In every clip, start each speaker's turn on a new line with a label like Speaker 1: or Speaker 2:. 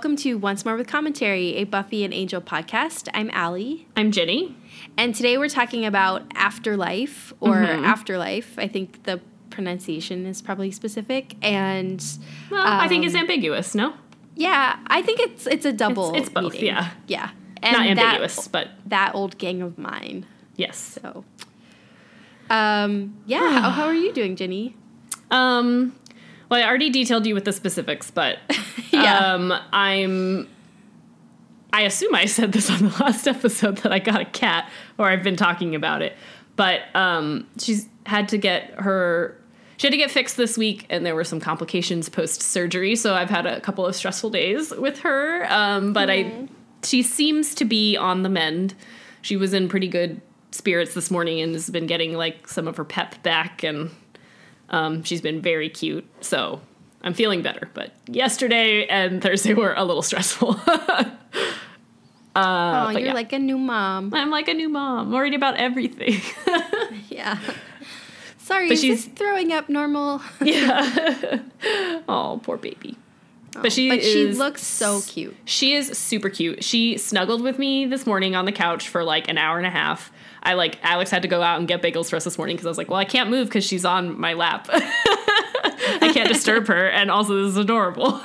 Speaker 1: Welcome to Once More with Commentary, a Buffy and Angel podcast. I'm Allie,
Speaker 2: I'm Jenny.
Speaker 1: and today we're talking about afterlife or
Speaker 2: Mhm.
Speaker 1: afterlife. I think the pronunciation is probably specific, and
Speaker 2: Well, I think it's
Speaker 1: Um,
Speaker 2: ambiguous, no?
Speaker 1: yeah, I think it's it's a double.
Speaker 2: it's both,
Speaker 1: meaning.
Speaker 2: yeah.
Speaker 1: yeah, and
Speaker 2: Not
Speaker 1: that-
Speaker 2: ambiguous, but
Speaker 1: That, old gang of mine.
Speaker 2: yes.
Speaker 1: So, um, yeah. how, how are you doing, Jenny?
Speaker 2: Um, well, I already detailed you with the specifics, but
Speaker 1: Yeah.
Speaker 2: um, I'm. I assume I said this on the last episode that I got a cat, or I've been talking about it. But um, she's had to get her. She had to get fixed this week, and there were some complications post surgery. So I've had a couple of stressful days with her. Um, but I, she seems to be on the mend. She was in pretty good spirits this morning and has been getting like some of her pep back, and um, she's been very cute. So I'm feeling better. But yesterday and Thursday were a little stressful.
Speaker 1: oh, you're
Speaker 2: yeah.
Speaker 1: like a new mom.
Speaker 2: I'm like a new mom, worried about everything.
Speaker 1: Yeah. Sorry,
Speaker 2: But she's-
Speaker 1: throwing up normal?
Speaker 2: yeah. oh, poor baby. But she
Speaker 1: but she
Speaker 2: is-
Speaker 1: looks so cute.
Speaker 2: She is super cute. She snuggled with me this morning on the couch for like an hour and a half. I like Alex had to go out and get bagels for us this morning because I was like, well, I can't move because she's on my lap. I can't disturb her, and also this is adorable.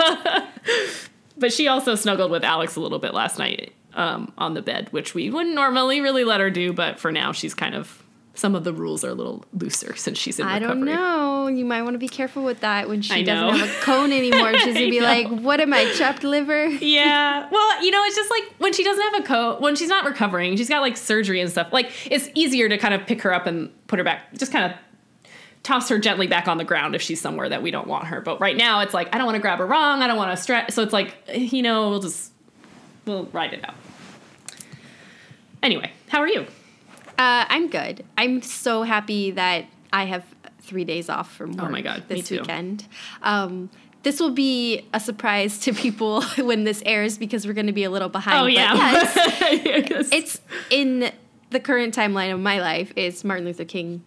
Speaker 2: but she also snuggled with Alex a little bit last night um, on the bed, which we wouldn't normally really let her do, but for now she's kind of some of the rules are a little looser since she's in
Speaker 1: I
Speaker 2: recovery.
Speaker 1: don't know. You might want to be careful with that when she doesn't have a cone anymore. She's gonna be
Speaker 2: know.
Speaker 1: like, "What am I, chopped liver?"
Speaker 2: Yeah. Well, you know, it's just like when she doesn't have a coat, when she's not recovering, she's got like surgery and stuff. Like it's easier to kind of pick her up and put her back, just kind of toss her gently back on the ground if she's somewhere that we don't want her. But right now, it's like I don't want to grab her wrong. I don't want to stretch. So it's like you know, we'll just we'll ride it out. Anyway, how are you?
Speaker 1: Uh, I'm good. I'm so happy that I have three days off from work
Speaker 2: Oh my God,
Speaker 1: this weekend. Um, this will be a surprise to people when this airs because we're going to be a little behind.
Speaker 2: Oh yeah.
Speaker 1: yes, it's in the current timeline of my life. It's Martin Luther King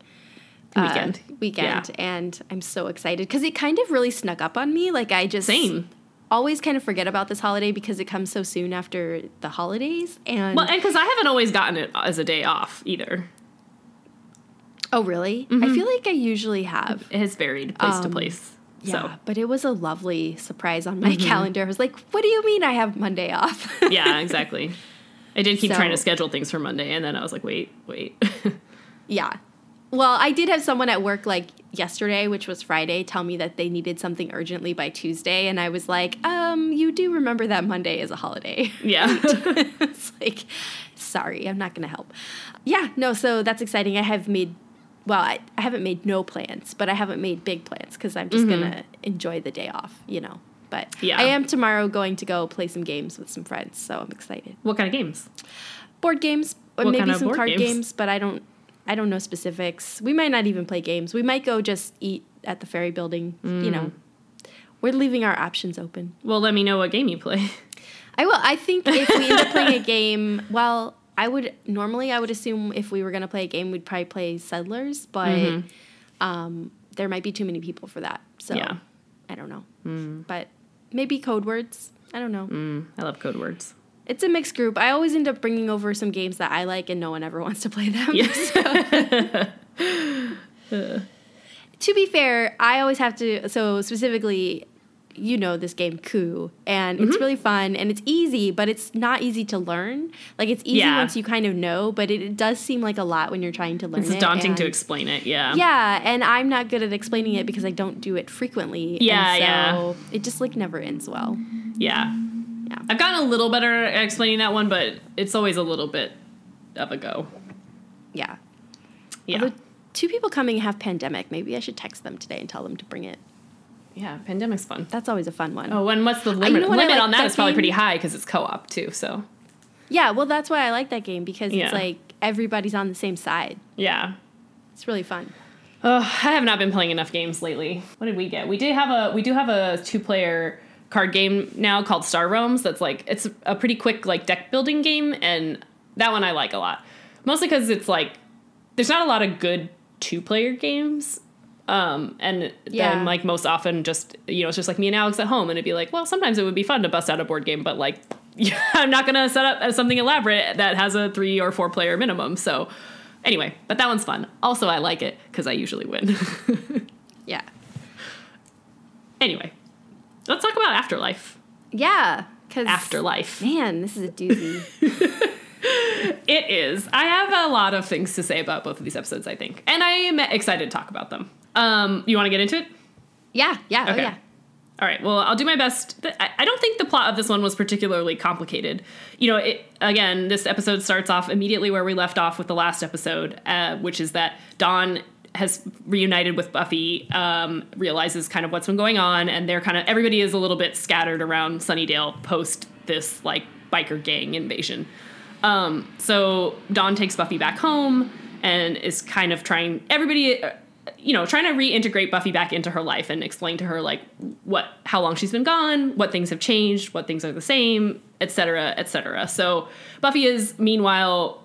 Speaker 1: uh,
Speaker 2: Weekend.
Speaker 1: weekend,
Speaker 2: Yeah.
Speaker 1: and I'm so excited because it kind of really snuck up on me. Like I just
Speaker 2: Same.
Speaker 1: always kind of forget about this holiday because it comes so soon after the holidays. And
Speaker 2: Well, and because I haven't always gotten it as a day off either.
Speaker 1: Oh, really?
Speaker 2: Mm-hmm.
Speaker 1: I feel like I usually have.
Speaker 2: It has varied place to
Speaker 1: Um,
Speaker 2: place.
Speaker 1: Yeah,
Speaker 2: So
Speaker 1: but it was a lovely surprise on my calendar. I was like, "What do you mean I have Monday off?"
Speaker 2: yeah, exactly. I did keep
Speaker 1: So-
Speaker 2: trying to schedule things for Monday, and then I was like, wait, wait.
Speaker 1: yeah. Well, I did have someone at work like yesterday, which was Friday, tell me that they needed something urgently by Tuesday, and I was like, "Um, you do remember that Monday is a holiday?"
Speaker 2: yeah.
Speaker 1: it's like, sorry, I'm not going to help. Yeah, no, so that's exciting. I have made, well, I, I haven't made no plans, but I haven't made big plans because I'm just going to enjoy the day off, you know. But
Speaker 2: Yeah.
Speaker 1: I am tomorrow going to go play some games with some friends, so I'm excited.
Speaker 2: what kind of games?
Speaker 1: Board games, or
Speaker 2: What
Speaker 1: maybe
Speaker 2: kind of
Speaker 1: some card
Speaker 2: games?
Speaker 1: games? but I don't. I don't know specifics. We might not even play games. We might go just eat at the ferry building. You know,
Speaker 2: Mm.
Speaker 1: we're leaving our options open.
Speaker 2: Well, let me know what game you play.
Speaker 1: I will. I think if we end up playing a game, well, I would normally I would assume if we were going to play a game, we'd probably play Settlers, but um, there might be too many people for that. So
Speaker 2: Yeah.
Speaker 1: I don't know. But maybe code words. I don't know.
Speaker 2: Mm, I love code words.
Speaker 1: It's a mixed group. I always end up bringing over some games that I like, and no one ever wants to play them. to be fair, I always have to. So specifically, you know this game Coup, and
Speaker 2: Mm-hmm.
Speaker 1: it's really fun and it's easy, but it's not easy to learn. Like it's easy
Speaker 2: Yeah.
Speaker 1: once you kind of know, but it, it does seem like a lot when you're trying to learn
Speaker 2: It's
Speaker 1: it.
Speaker 2: daunting to explain it. Yeah.
Speaker 1: Yeah, and I'm not good at explaining it because I don't do it frequently.
Speaker 2: Yeah,
Speaker 1: and
Speaker 2: yeah.
Speaker 1: so It just like never ends well.
Speaker 2: Yeah.
Speaker 1: Yeah.
Speaker 2: I've gotten a little better at explaining that one, but it's always a little bit of a go.
Speaker 1: Yeah.
Speaker 2: Yeah.
Speaker 1: Although two people coming have pandemic. Maybe I should text them today and tell them to bring it.
Speaker 2: Yeah. Pandemic's fun.
Speaker 1: That's always a fun one.
Speaker 2: Oh, and what's the
Speaker 1: you
Speaker 2: limit?
Speaker 1: know what
Speaker 2: limit
Speaker 1: like
Speaker 2: on that
Speaker 1: that
Speaker 2: is probably pretty high because it's co-op too. So
Speaker 1: Yeah, well, that's why I like that game because
Speaker 2: Yeah.
Speaker 1: it's like everybody's on the same side.
Speaker 2: yeah.
Speaker 1: It's really fun.
Speaker 2: Oh, I have not been playing enough games lately. What did we get? We did have a we do have a two player card game now called Star Realms. That's like it's a pretty quick like deck building game, and that one I like a lot. Mostly because it's like there's not a lot of good two player games Um, and
Speaker 1: Yeah.
Speaker 2: then like most often just you know it's just like me and Alex at home, and it'd be like, well, sometimes it would be fun to bust out a board game, but like yeah, I'm not gonna set up something elaborate that has a three or four player minimum. So anyway, but that one's fun. Also, I like it because I usually win.
Speaker 1: Yeah.
Speaker 2: anyway, let's talk about Afterlife.
Speaker 1: Yeah. Because
Speaker 2: Afterlife.
Speaker 1: Man, this is a doozy.
Speaker 2: It is. I have a lot of things to say about both of these episodes, I think, and I am excited to talk about them. Um, you want to get into it?
Speaker 1: yeah. Yeah. Oh yeah.
Speaker 2: All right. Well, I'll do my best. I I don't think the plot of this one was particularly complicated. You know, it, again, this episode starts off immediately where we left off with the last episode, uh, which is that Dawn has reunited with Buffy, um, realizes kind of what's been going on, and they're kind of everybody is a little bit scattered around Sunnydale post this like biker gang invasion. Um, so Dawn takes Buffy back home and is kind of trying everybody, uh, you know, trying to reintegrate Buffy back into her life and explain to her like what, how long she's been gone, what things have changed, what things are the same, etc., etc. So Buffy is meanwhile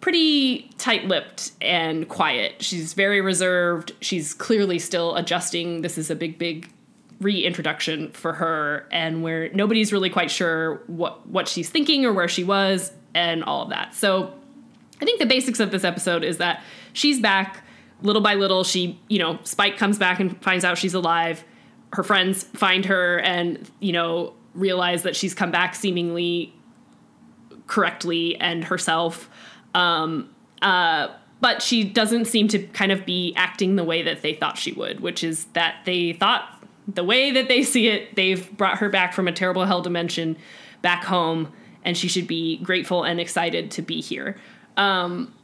Speaker 2: pretty tight-lipped and quiet. She's very reserved. She's clearly still adjusting. This is a big, big reintroduction for her, and where nobody's really quite sure what what she's thinking or where she was, and all of that. So, I think the basics of this episode is that she's back. Little by little, she, you know, Spike comes back and finds out she's alive. Her friends find her and, you know, realize that she's come back seemingly correctly and herself. Um, uh, but she doesn't seem to kind of be acting the way that they thought she would, which is that they thought the way that they see it, they've brought her back from a terrible hell dimension back home, and she should be grateful and excited to be here. Um,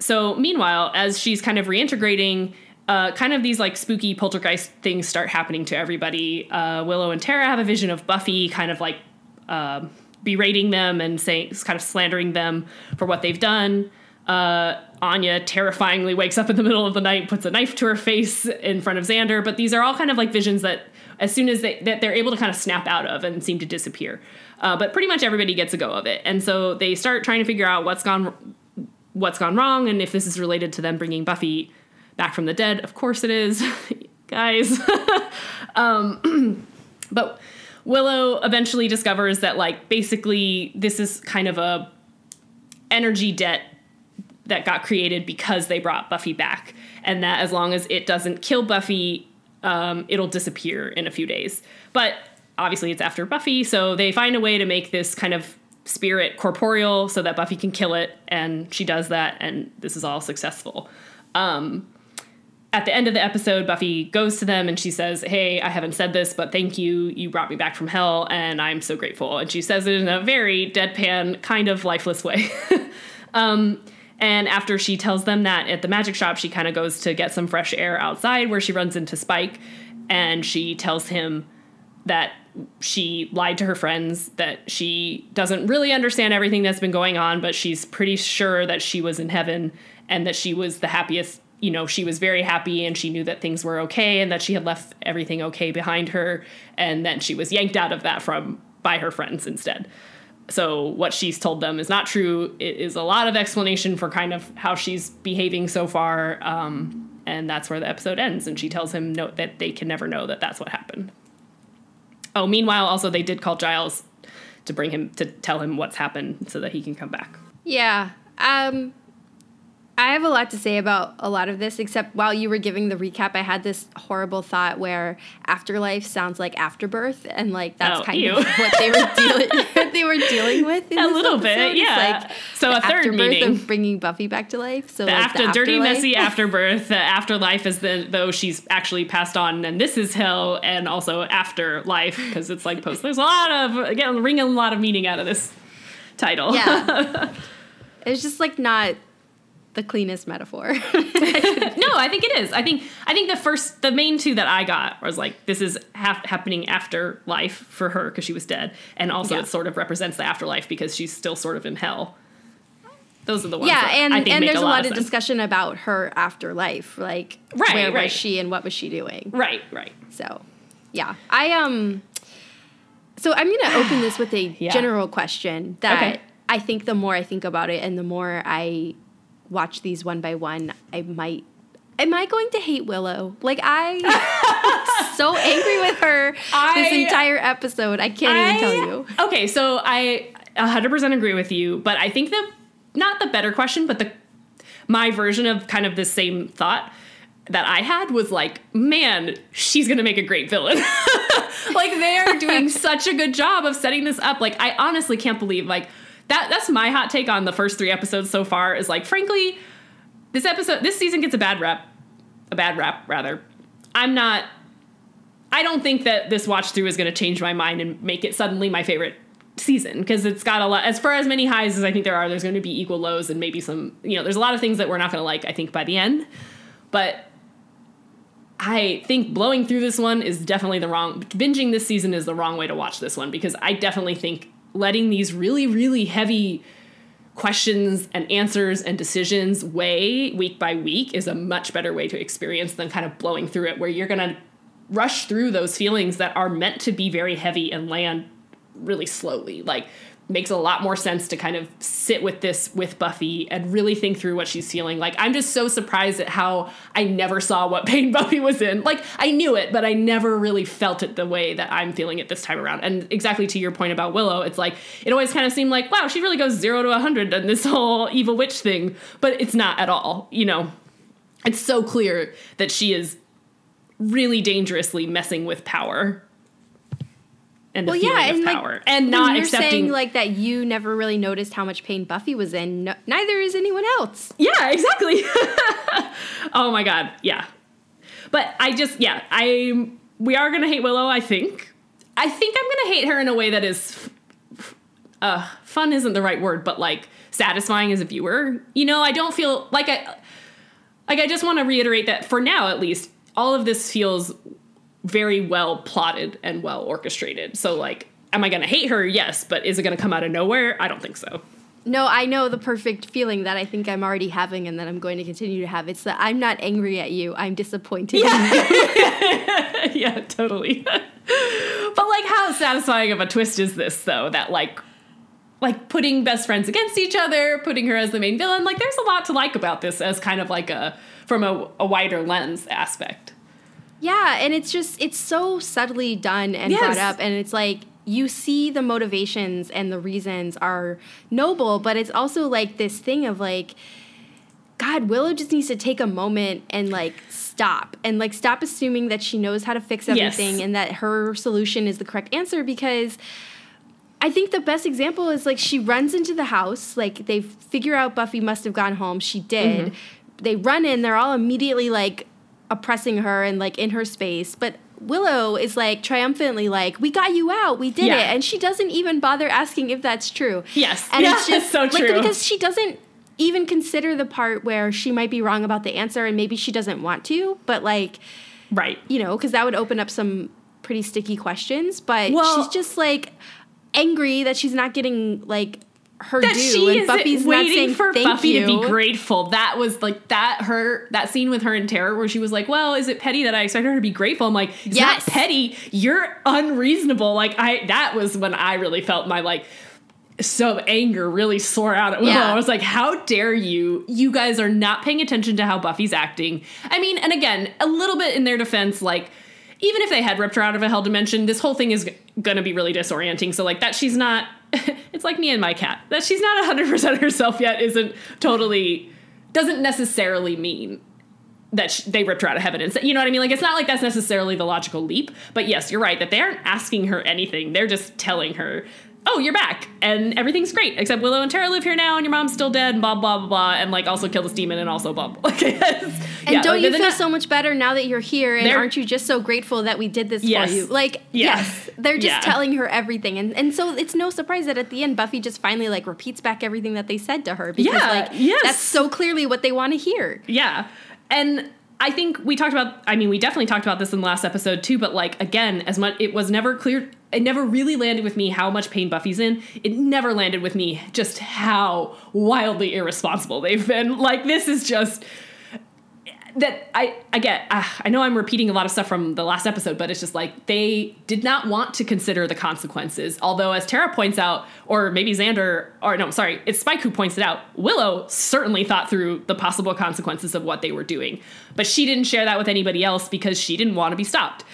Speaker 2: so, meanwhile, as she's kind of reintegrating, uh, kind of these like spooky poltergeist things start happening to everybody. Uh, Willow and Tara have a vision of Buffy kind of like uh, berating them and saying, kind of slandering them for what they've done. Uh, Anya terrifyingly wakes up in the middle of the night, puts a knife to her face in front of Xander. But these are all kind of like visions that, as soon as they that they're able to kind of snap out of and seem to disappear. Uh, but pretty much everybody gets a go of it, and so they start trying to figure out what's gone what's gone wrong and if this is related to them bringing Buffy back from the dead. Of course it is, guys. um, but Willow eventually discovers that like basically this is kind of a energy debt that got created because they brought Buffy back, and that as long as it doesn't kill Buffy, um, it'll disappear in a few days. But obviously, it's after Buffy, so they find a way to make this kind of spirit corporeal so that Buffy can kill it, and she does that, and this is all successful. Um, at the end of the episode, Buffy goes to them and she says, Hey, I haven't said this, but thank you. You brought me back from hell, and I'm so grateful. And she says it in a very deadpan, kind of lifeless way. um, and after she tells them that at the magic shop, she kind of goes to get some fresh air outside where she runs into Spike and she tells him that she lied to her friends, that she doesn't really understand everything that's been going on, but she's pretty sure that she was in heaven and that she was the happiest. You know, she was very happy and she knew that things were okay and that she had left everything okay behind her, and then she was yanked out of that from by her friends instead. So what she's told them is not true. It is a lot of explanation for kind of how she's behaving so far, um, and that's where the episode ends. And she tells him no, that they can never know that that's what happened. Oh, meanwhile, also they did call Giles to bring him to tell him what's happened so that he can come back.
Speaker 1: Yeah. Um I have a lot to say about a lot of this, except while you were giving the recap, I had this horrible thought where afterlife sounds like afterbirth, and like that's
Speaker 2: Oh,
Speaker 1: kind
Speaker 2: ew.
Speaker 1: of what they were dealing they were dealing with. In
Speaker 2: A
Speaker 1: this
Speaker 2: little bit,
Speaker 1: episode, is,
Speaker 2: yeah.
Speaker 1: Like
Speaker 2: So
Speaker 1: the
Speaker 2: a third
Speaker 1: afterbirth
Speaker 2: meaning.
Speaker 1: of bringing Buffy back to life. So
Speaker 2: The
Speaker 1: like
Speaker 2: after
Speaker 1: the
Speaker 2: dirty, messy afterbirth. The afterlife is the though she's actually passed on, and this is hell, and also afterlife because it's like post. There's a lot of again wringing a lot of meaning out of this title.
Speaker 1: Yeah. it's just like not the cleanest metaphor.
Speaker 2: no, I think it is. I think I think the first, the main two that I got was like this is hap- happening after life for her because she was dead, and also
Speaker 1: Yeah.
Speaker 2: it sort of represents the afterlife because she's still sort of in hell. Those are the ones.
Speaker 1: yeah,
Speaker 2: that
Speaker 1: and and there's
Speaker 2: a
Speaker 1: a lot of discussion about her afterlife, like
Speaker 2: Right,
Speaker 1: where
Speaker 2: right.
Speaker 1: was she and what was she doing.
Speaker 2: Right, right.
Speaker 1: So, yeah, I um. So I'm gonna open this with a
Speaker 2: Yeah.
Speaker 1: general question that
Speaker 2: Okay.
Speaker 1: I think the more I think about it and the more I watch these one by one, I might am I going to hate Willow? Like I so angry with her
Speaker 2: I-
Speaker 1: this entire episode. I can't even tell you.
Speaker 2: Okay, so I 100% agree with you, but I think the not the better question, but the my version of kind of the same thought that I had was like, man, she's gonna make a great villain. like they're doing such a good job of setting this up. Like I honestly can't believe like that. That's my hot take on the first three episodes so far. Is like, frankly, this episode, this season gets a bad rep, a bad rap rather. I'm not. I don't think that this watch through is going to change my mind and make it suddenly my favorite season because it's got a lot. As far as many highs as I think there are, there's going to be equal lows and maybe some. You know, there's a lot of things that we're not going to like. I think by the end, but I think blowing through this one is definitely the wrong. Binging this season is the wrong way to watch this one because I definitely think letting these really really heavy questions and answers and decisions weigh week by week is a much better way to experience than kind of blowing through it where you're going to rush through those feelings that are meant to be very heavy and land really slowly. Like makes a lot more sense to kind of sit with this with Buffy and really think through what she's feeling. Like I'm just so surprised at how I never saw what pain Buffy was in. Like I knew it, but I never really felt it the way that I'm feeling it this time around. And exactly to your point about Willow, it's like it always kind of seemed like, wow, she really goes 0 to 100 on this whole evil witch thing, but it's not at all, you know. It's so clear that she is really dangerously messing with power and
Speaker 1: Well,
Speaker 2: the feeling
Speaker 1: yeah,
Speaker 2: of
Speaker 1: and like
Speaker 2: power and not
Speaker 1: you're
Speaker 2: accepting
Speaker 1: saying like that you never really noticed how much pain Buffy was in. No, neither is anyone else.
Speaker 2: Yeah, exactly. oh my god, yeah. But I just yeah, I we are gonna hate Willow. I think. I think I'm gonna hate her in a way that is, f- f- uh, fun isn't the right word, but like satisfying as a viewer. You know, I don't feel like I, like I just want to reiterate that for now at least, all of this feels very well plotted and well orchestrated. So like, am I gonna hate her? Yes, but is it gonna come out of nowhere? I don't think so.
Speaker 1: No, I know the perfect feeling that I think I'm already having and that I'm going to continue to have. It's that I'm not angry at you. I'm disappointed in you.
Speaker 2: yeah, totally. but like how satisfying of a twist is this though that like like putting best friends against each other, putting her as the main villain, like there's a lot to like about this as kind of like a from a, a wider lens aspect.
Speaker 1: Yeah, and it's just it's so subtly done and
Speaker 2: Yes.
Speaker 1: brought up and it's like you see the motivations and the reasons are noble, but it's also like this thing of like God, Willow just needs to take a moment and like stop and like stop assuming that she knows how to fix
Speaker 2: Yes.
Speaker 1: everything and that her solution is the correct answer because I think the best example is like she runs into the house, like they figure out Buffy must have gone home. She did.
Speaker 2: Mm-hmm.
Speaker 1: They run in, they're all immediately like oppressing her and like in her space. But Willow is like triumphantly like, "We got you out. We did
Speaker 2: Yeah.
Speaker 1: it." And she doesn't even bother asking if that's true.
Speaker 2: Yes.
Speaker 1: And
Speaker 2: Yeah,
Speaker 1: it's just
Speaker 2: so
Speaker 1: like because she doesn't even consider the part where she might be wrong about the answer and maybe she doesn't want to, but like
Speaker 2: Right.
Speaker 1: you know, because that would open up some pretty sticky questions. But
Speaker 2: Well-
Speaker 1: she's just like angry that she's not getting like her
Speaker 2: That
Speaker 1: due,
Speaker 2: she
Speaker 1: and
Speaker 2: is
Speaker 1: Buffy's not
Speaker 2: waiting
Speaker 1: saying
Speaker 2: for Buffy
Speaker 1: you.
Speaker 2: to be grateful. That was like that her that scene with her in terror where she was like, "Well, is it petty that I expect her to be grateful?" I'm like, "It's
Speaker 1: Yes.
Speaker 2: not petty. You're unreasonable." Like I that was when I really felt my like some anger really soar out at Willow.
Speaker 1: Yeah.
Speaker 2: I was like, "How dare you? You guys are not paying attention to how Buffy's acting." I mean, and again, a little bit in their defense, like even if they had ripped her out of a hell dimension, this whole thing is g- gonna be really disorienting. So like that she's not. it's like me and my cat. That she's not hundred percent herself yet isn't totally doesn't necessarily mean that sh- they ripped her out of heaven. And so, you know what I mean? Like it's not like that's necessarily the logical leap. But yes, you're right that they aren't asking her anything. They're just telling her. Oh, you're back, and everything's great. Except Willow and Tara live here now, and your mom's still dead, and blah blah blah blah, and like also kill this demon, and also blah blah. Yes.
Speaker 1: and
Speaker 2: Yeah,
Speaker 1: don't you feel
Speaker 2: not-
Speaker 1: so much better now that you're here? And aren't you just so grateful that we did this
Speaker 2: Yes.
Speaker 1: for you? Like,
Speaker 2: Yeah.
Speaker 1: yes, they're just
Speaker 2: Yeah.
Speaker 1: telling her everything, and and so it's no surprise that at the end Buffy just finally like repeats back everything that they said to her because
Speaker 2: Yeah,
Speaker 1: like
Speaker 2: yes.
Speaker 1: that's so clearly what they want to hear.
Speaker 2: Yeah. And I think we talked about I mean we definitely talked about this in the last episode too, but like again, as much it was never clear it never really landed with me how much pain Buffy's in. It never landed with me just how wildly irresponsible they've been. Like this is just that I I get. Uh, I know I'm repeating a lot of stuff from the last episode, but it's just like they did not want to consider the consequences. Although, as Tara points out, or maybe Xander, or no, sorry, it's Spike who points it out. Willow certainly thought through the possible consequences of what they were doing, but she didn't share that with anybody else because she didn't want to be stopped,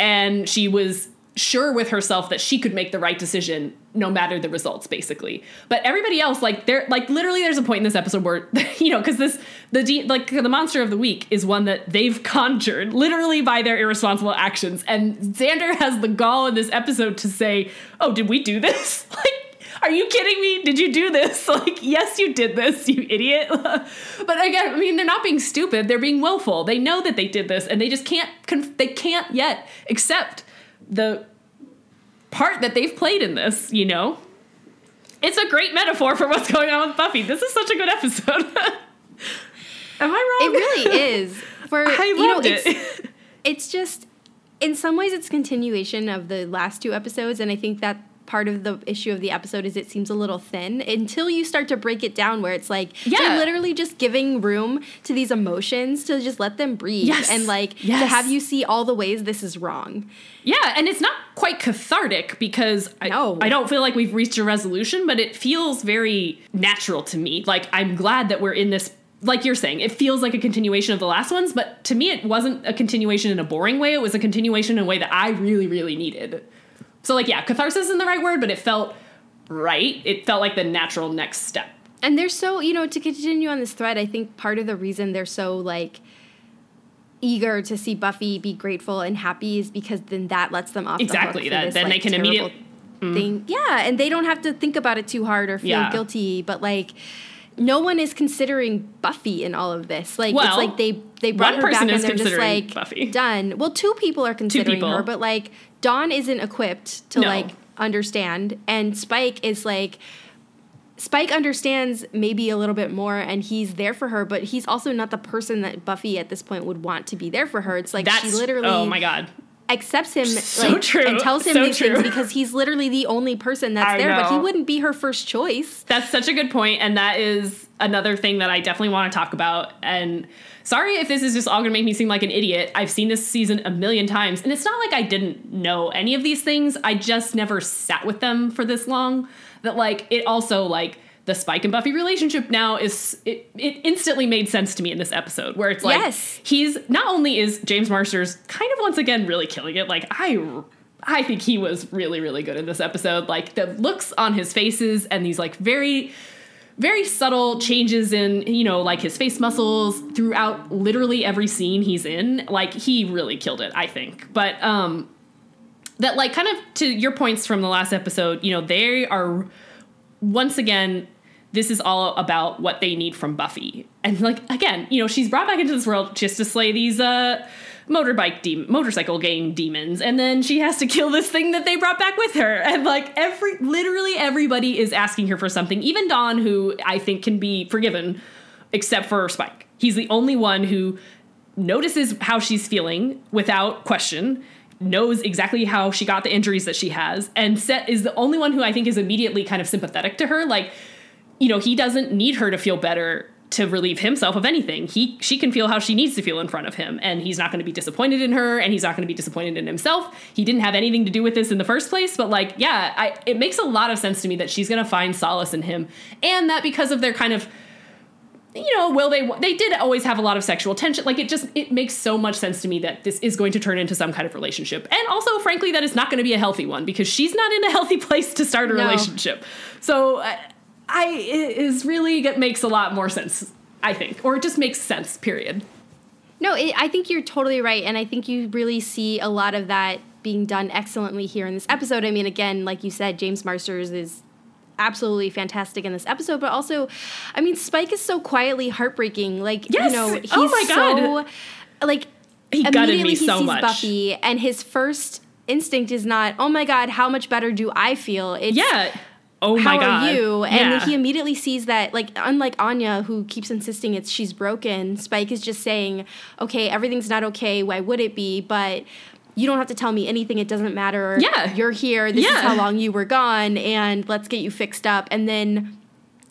Speaker 2: and she was sure with herself that she could make the right decision no matter the results basically but everybody else like there like literally there's a point in this episode where you know because this the de- like the monster of the week is one that they've conjured literally by their irresponsible actions and xander has the gall in this episode to say oh did we do this like are you kidding me? Did you do this? Like, yes, you did this, you idiot. but again, I mean, they're not being stupid. They're being willful. They know that they did this, and they just can't. Conf- they can't yet accept the part that they've played in this, you know? It's a great metaphor for what's going on with Buffy. This is such a good episode. Am I wrong?
Speaker 1: It really is. For
Speaker 2: I
Speaker 1: you know, it's
Speaker 2: it.
Speaker 1: it's just in some ways it's continuation of the last two episodes and i think that part of the issue of the episode is it seems a little thin until you start to break it down where it's like
Speaker 2: Yeah.
Speaker 1: they're literally just giving room to these emotions to just let them breathe
Speaker 2: Yes.
Speaker 1: and like to have you see all the ways this is wrong
Speaker 2: Yeah, and it's not quite cathartic because I,
Speaker 1: No.
Speaker 2: I don't feel like we've reached a resolution, but it feels very natural to me. Like I'm glad that we're in this like you're saying, it feels like a continuation of the last ones, but to me it wasn't a continuation in a boring way. It was a continuation in a way that I really, really needed. So like yeah, catharsis isn't the right word, but it felt right. It felt like the natural next step.
Speaker 1: and they're so you know to continue on this thread i think part of the reason they're so like eager to see buffy be grateful and happy is because then that lets them off
Speaker 2: Exactly,
Speaker 1: the
Speaker 2: that-
Speaker 1: this,
Speaker 2: then
Speaker 1: like,
Speaker 2: they can
Speaker 1: immediately
Speaker 2: immediate- mm.
Speaker 1: thing yeah and they don't have to think about it too hard or feel
Speaker 2: Yeah.
Speaker 1: guilty but like no one is considering Buffy in all of this. Like
Speaker 2: Well,
Speaker 1: it's like they they brought her back and they're just like
Speaker 2: Buffy.
Speaker 1: done. Well, two people are considering
Speaker 2: people.
Speaker 1: her, but like Dawn isn't equipped to
Speaker 2: No.
Speaker 1: like understand, and Spike is like Spike understands maybe a little bit more and he's there for her, but he's also not the person that Buffy at this point would want to be there for her. It's like
Speaker 2: That's
Speaker 1: she literally
Speaker 2: oh my god.
Speaker 1: Accepts him
Speaker 2: So
Speaker 1: like,
Speaker 2: true.
Speaker 1: and tells him
Speaker 2: So
Speaker 1: these
Speaker 2: true.
Speaker 1: things because he's literally the only person that's
Speaker 2: I
Speaker 1: there, but he wouldn't be her first choice.
Speaker 2: That's such a good point, and that is another thing that I definitely want to talk about. And sorry if this is just all gonna make me seem like an idiot. I've seen this season a million times, and it's not like I didn't know any of these things. I just never sat with them for this long. That like it also like the Spike and Buffy relationship now is it, it instantly made sense to me in this episode where it's like
Speaker 1: Yes.
Speaker 2: he's not only is James Marsters kind of once again really killing it like I I think he was really really good in this episode like the looks on his faces and these like very very subtle changes in you know like his face muscles throughout literally every scene he's in like he really killed it I think but um that like kind of to your points from the last episode you know they are once again this is all about what they need from Buffy. And like again, you know, she's brought back into this world just to slay these uh motorbike de- motorcycle gang demons and then she has to kill this thing that they brought back with her. And like every literally everybody is asking her for something. Even Dawn who I think can be forgiven except for Spike. He's the only one who notices how she's feeling without question knows exactly how she got the injuries that she has and set is the only one who i think is immediately kind of sympathetic to her like you know he doesn't need her to feel better to relieve himself of anything he she can feel how she needs to feel in front of him and he's not going to be disappointed in her and he's not going to be disappointed in himself he didn't have anything to do with this in the first place but like yeah I, it makes a lot of sense to me that she's going to find solace in him and that because of their kind of you know, will they? They did always have a lot of sexual tension. Like it just, it makes so much sense to me that this is going to turn into some kind of relationship, and also, frankly, that it's not going to be a healthy one because she's not in a healthy place to start a
Speaker 1: No.
Speaker 2: relationship. So, uh, I is really it makes a lot more sense, I think, or it just makes sense. Period.
Speaker 1: No, it, I think you're totally right, and I think you really see a lot of that being done excellently here in this episode. I mean, again, like you said, James Marsters is absolutely fantastic in this episode, but also, I mean, Spike is so quietly heartbreaking. Like,
Speaker 2: Yes!
Speaker 1: you know, oh he's
Speaker 2: Oh my God.
Speaker 1: so like
Speaker 2: He gutted
Speaker 1: immediately
Speaker 2: me
Speaker 1: he
Speaker 2: so
Speaker 1: sees
Speaker 2: much.
Speaker 1: Buffy, and his first instinct is not, "Oh my God, how much better do I feel?" It's,
Speaker 2: Yeah. Oh
Speaker 1: how
Speaker 2: my god.
Speaker 1: are you? And
Speaker 2: Yeah.
Speaker 1: he immediately sees that, like, unlike Anya, who keeps insisting it's she's broken, Spike is just saying, okay, everything's not okay. Why would it be? But you don't have to tell me anything. It doesn't matter.
Speaker 2: Yeah.
Speaker 1: You're here. This
Speaker 2: Yeah.
Speaker 1: is how long you were gone. And let's get you fixed up. And then,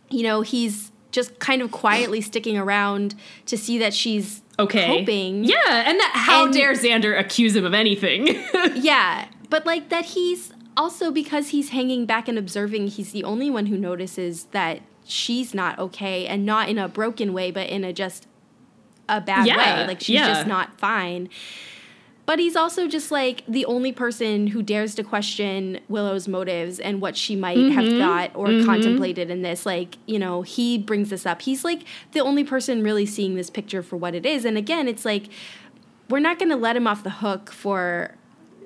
Speaker 1: you know, he's just kind of quietly sticking around to see that she's
Speaker 2: okay.
Speaker 1: coping.
Speaker 2: Yeah, and that how
Speaker 1: And-
Speaker 2: dare Xander accuse him of anything?
Speaker 1: Yeah, but like that he's also because he's hanging back and observing, he's the only one who notices that she's not okay and not in a broken way, but in a just a bad
Speaker 2: Yeah,
Speaker 1: way. Like she's
Speaker 2: yeah.
Speaker 1: just not fine. But he's also just like the only person who dares to question Willow's motives and what she might have
Speaker 2: Mm-hmm.
Speaker 1: thought or contemplated in this. Like, you know, he brings this up. He's like the only person really seeing this picture for what it is. And again, it's like we're not going to let him off the hook for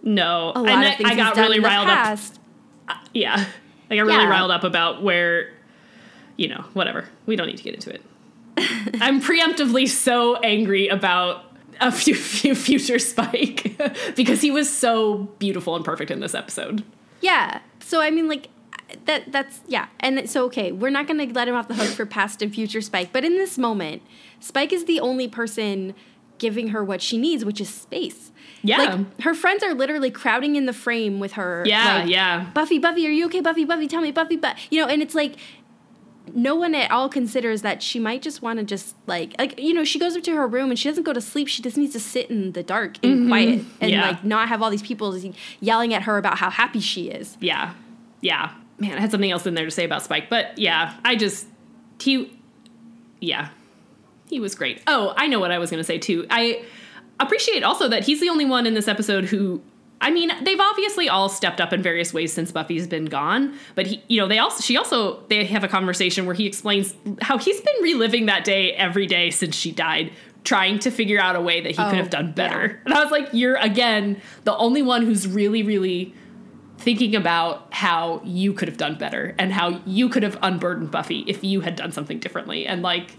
Speaker 2: no,
Speaker 1: a lot
Speaker 2: and
Speaker 1: of
Speaker 2: I,
Speaker 1: things
Speaker 2: I got really riled up.
Speaker 1: past.
Speaker 2: Uh, yeah, I got really
Speaker 1: Yeah.
Speaker 2: riled up about where, you know, whatever. We don't need to get into it. I'm preemptively so angry about a few, few future Spike because he was so beautiful and perfect in this episode.
Speaker 1: Yeah. So I mean, like that. That's yeah. And so okay, we're not going to let him off the hook for past and future Spike, but in this moment, Spike is the only person giving her what she needs, which is space.
Speaker 2: Yeah.
Speaker 1: Like her friends are literally crowding in the frame with her.
Speaker 2: Yeah,
Speaker 1: like,
Speaker 2: yeah.
Speaker 1: Buffy, Buffy, are you okay? Buffy, Buffy, tell me, Buffy, but you know, and it's like no one at all considers that she might just want to just like like you know she goes up to her room and she doesn't go to sleep she just needs to sit in the dark and mm-hmm. quiet and
Speaker 2: Yeah.
Speaker 1: like not have all these people yelling at her about how happy she is
Speaker 2: Yeah. Yeah. Man, I had something else in there to say about Spike, but yeah, I just he yeah. He was great. Oh, I know what I was going to say too. I appreciate also that he's the only one in this episode who I mean, they've obviously all stepped up in various ways since Buffy's been gone, but he, you know, they also she also they have a conversation where he explains how he's been reliving that day every day since she died, trying to figure out a way that he
Speaker 1: Oh,
Speaker 2: could have oh, done better.
Speaker 1: yeah.
Speaker 2: And I was like, you're again the only one who's really really thinking about how you could have done better and how you could have unburdened Buffy if you had done something differently. And like,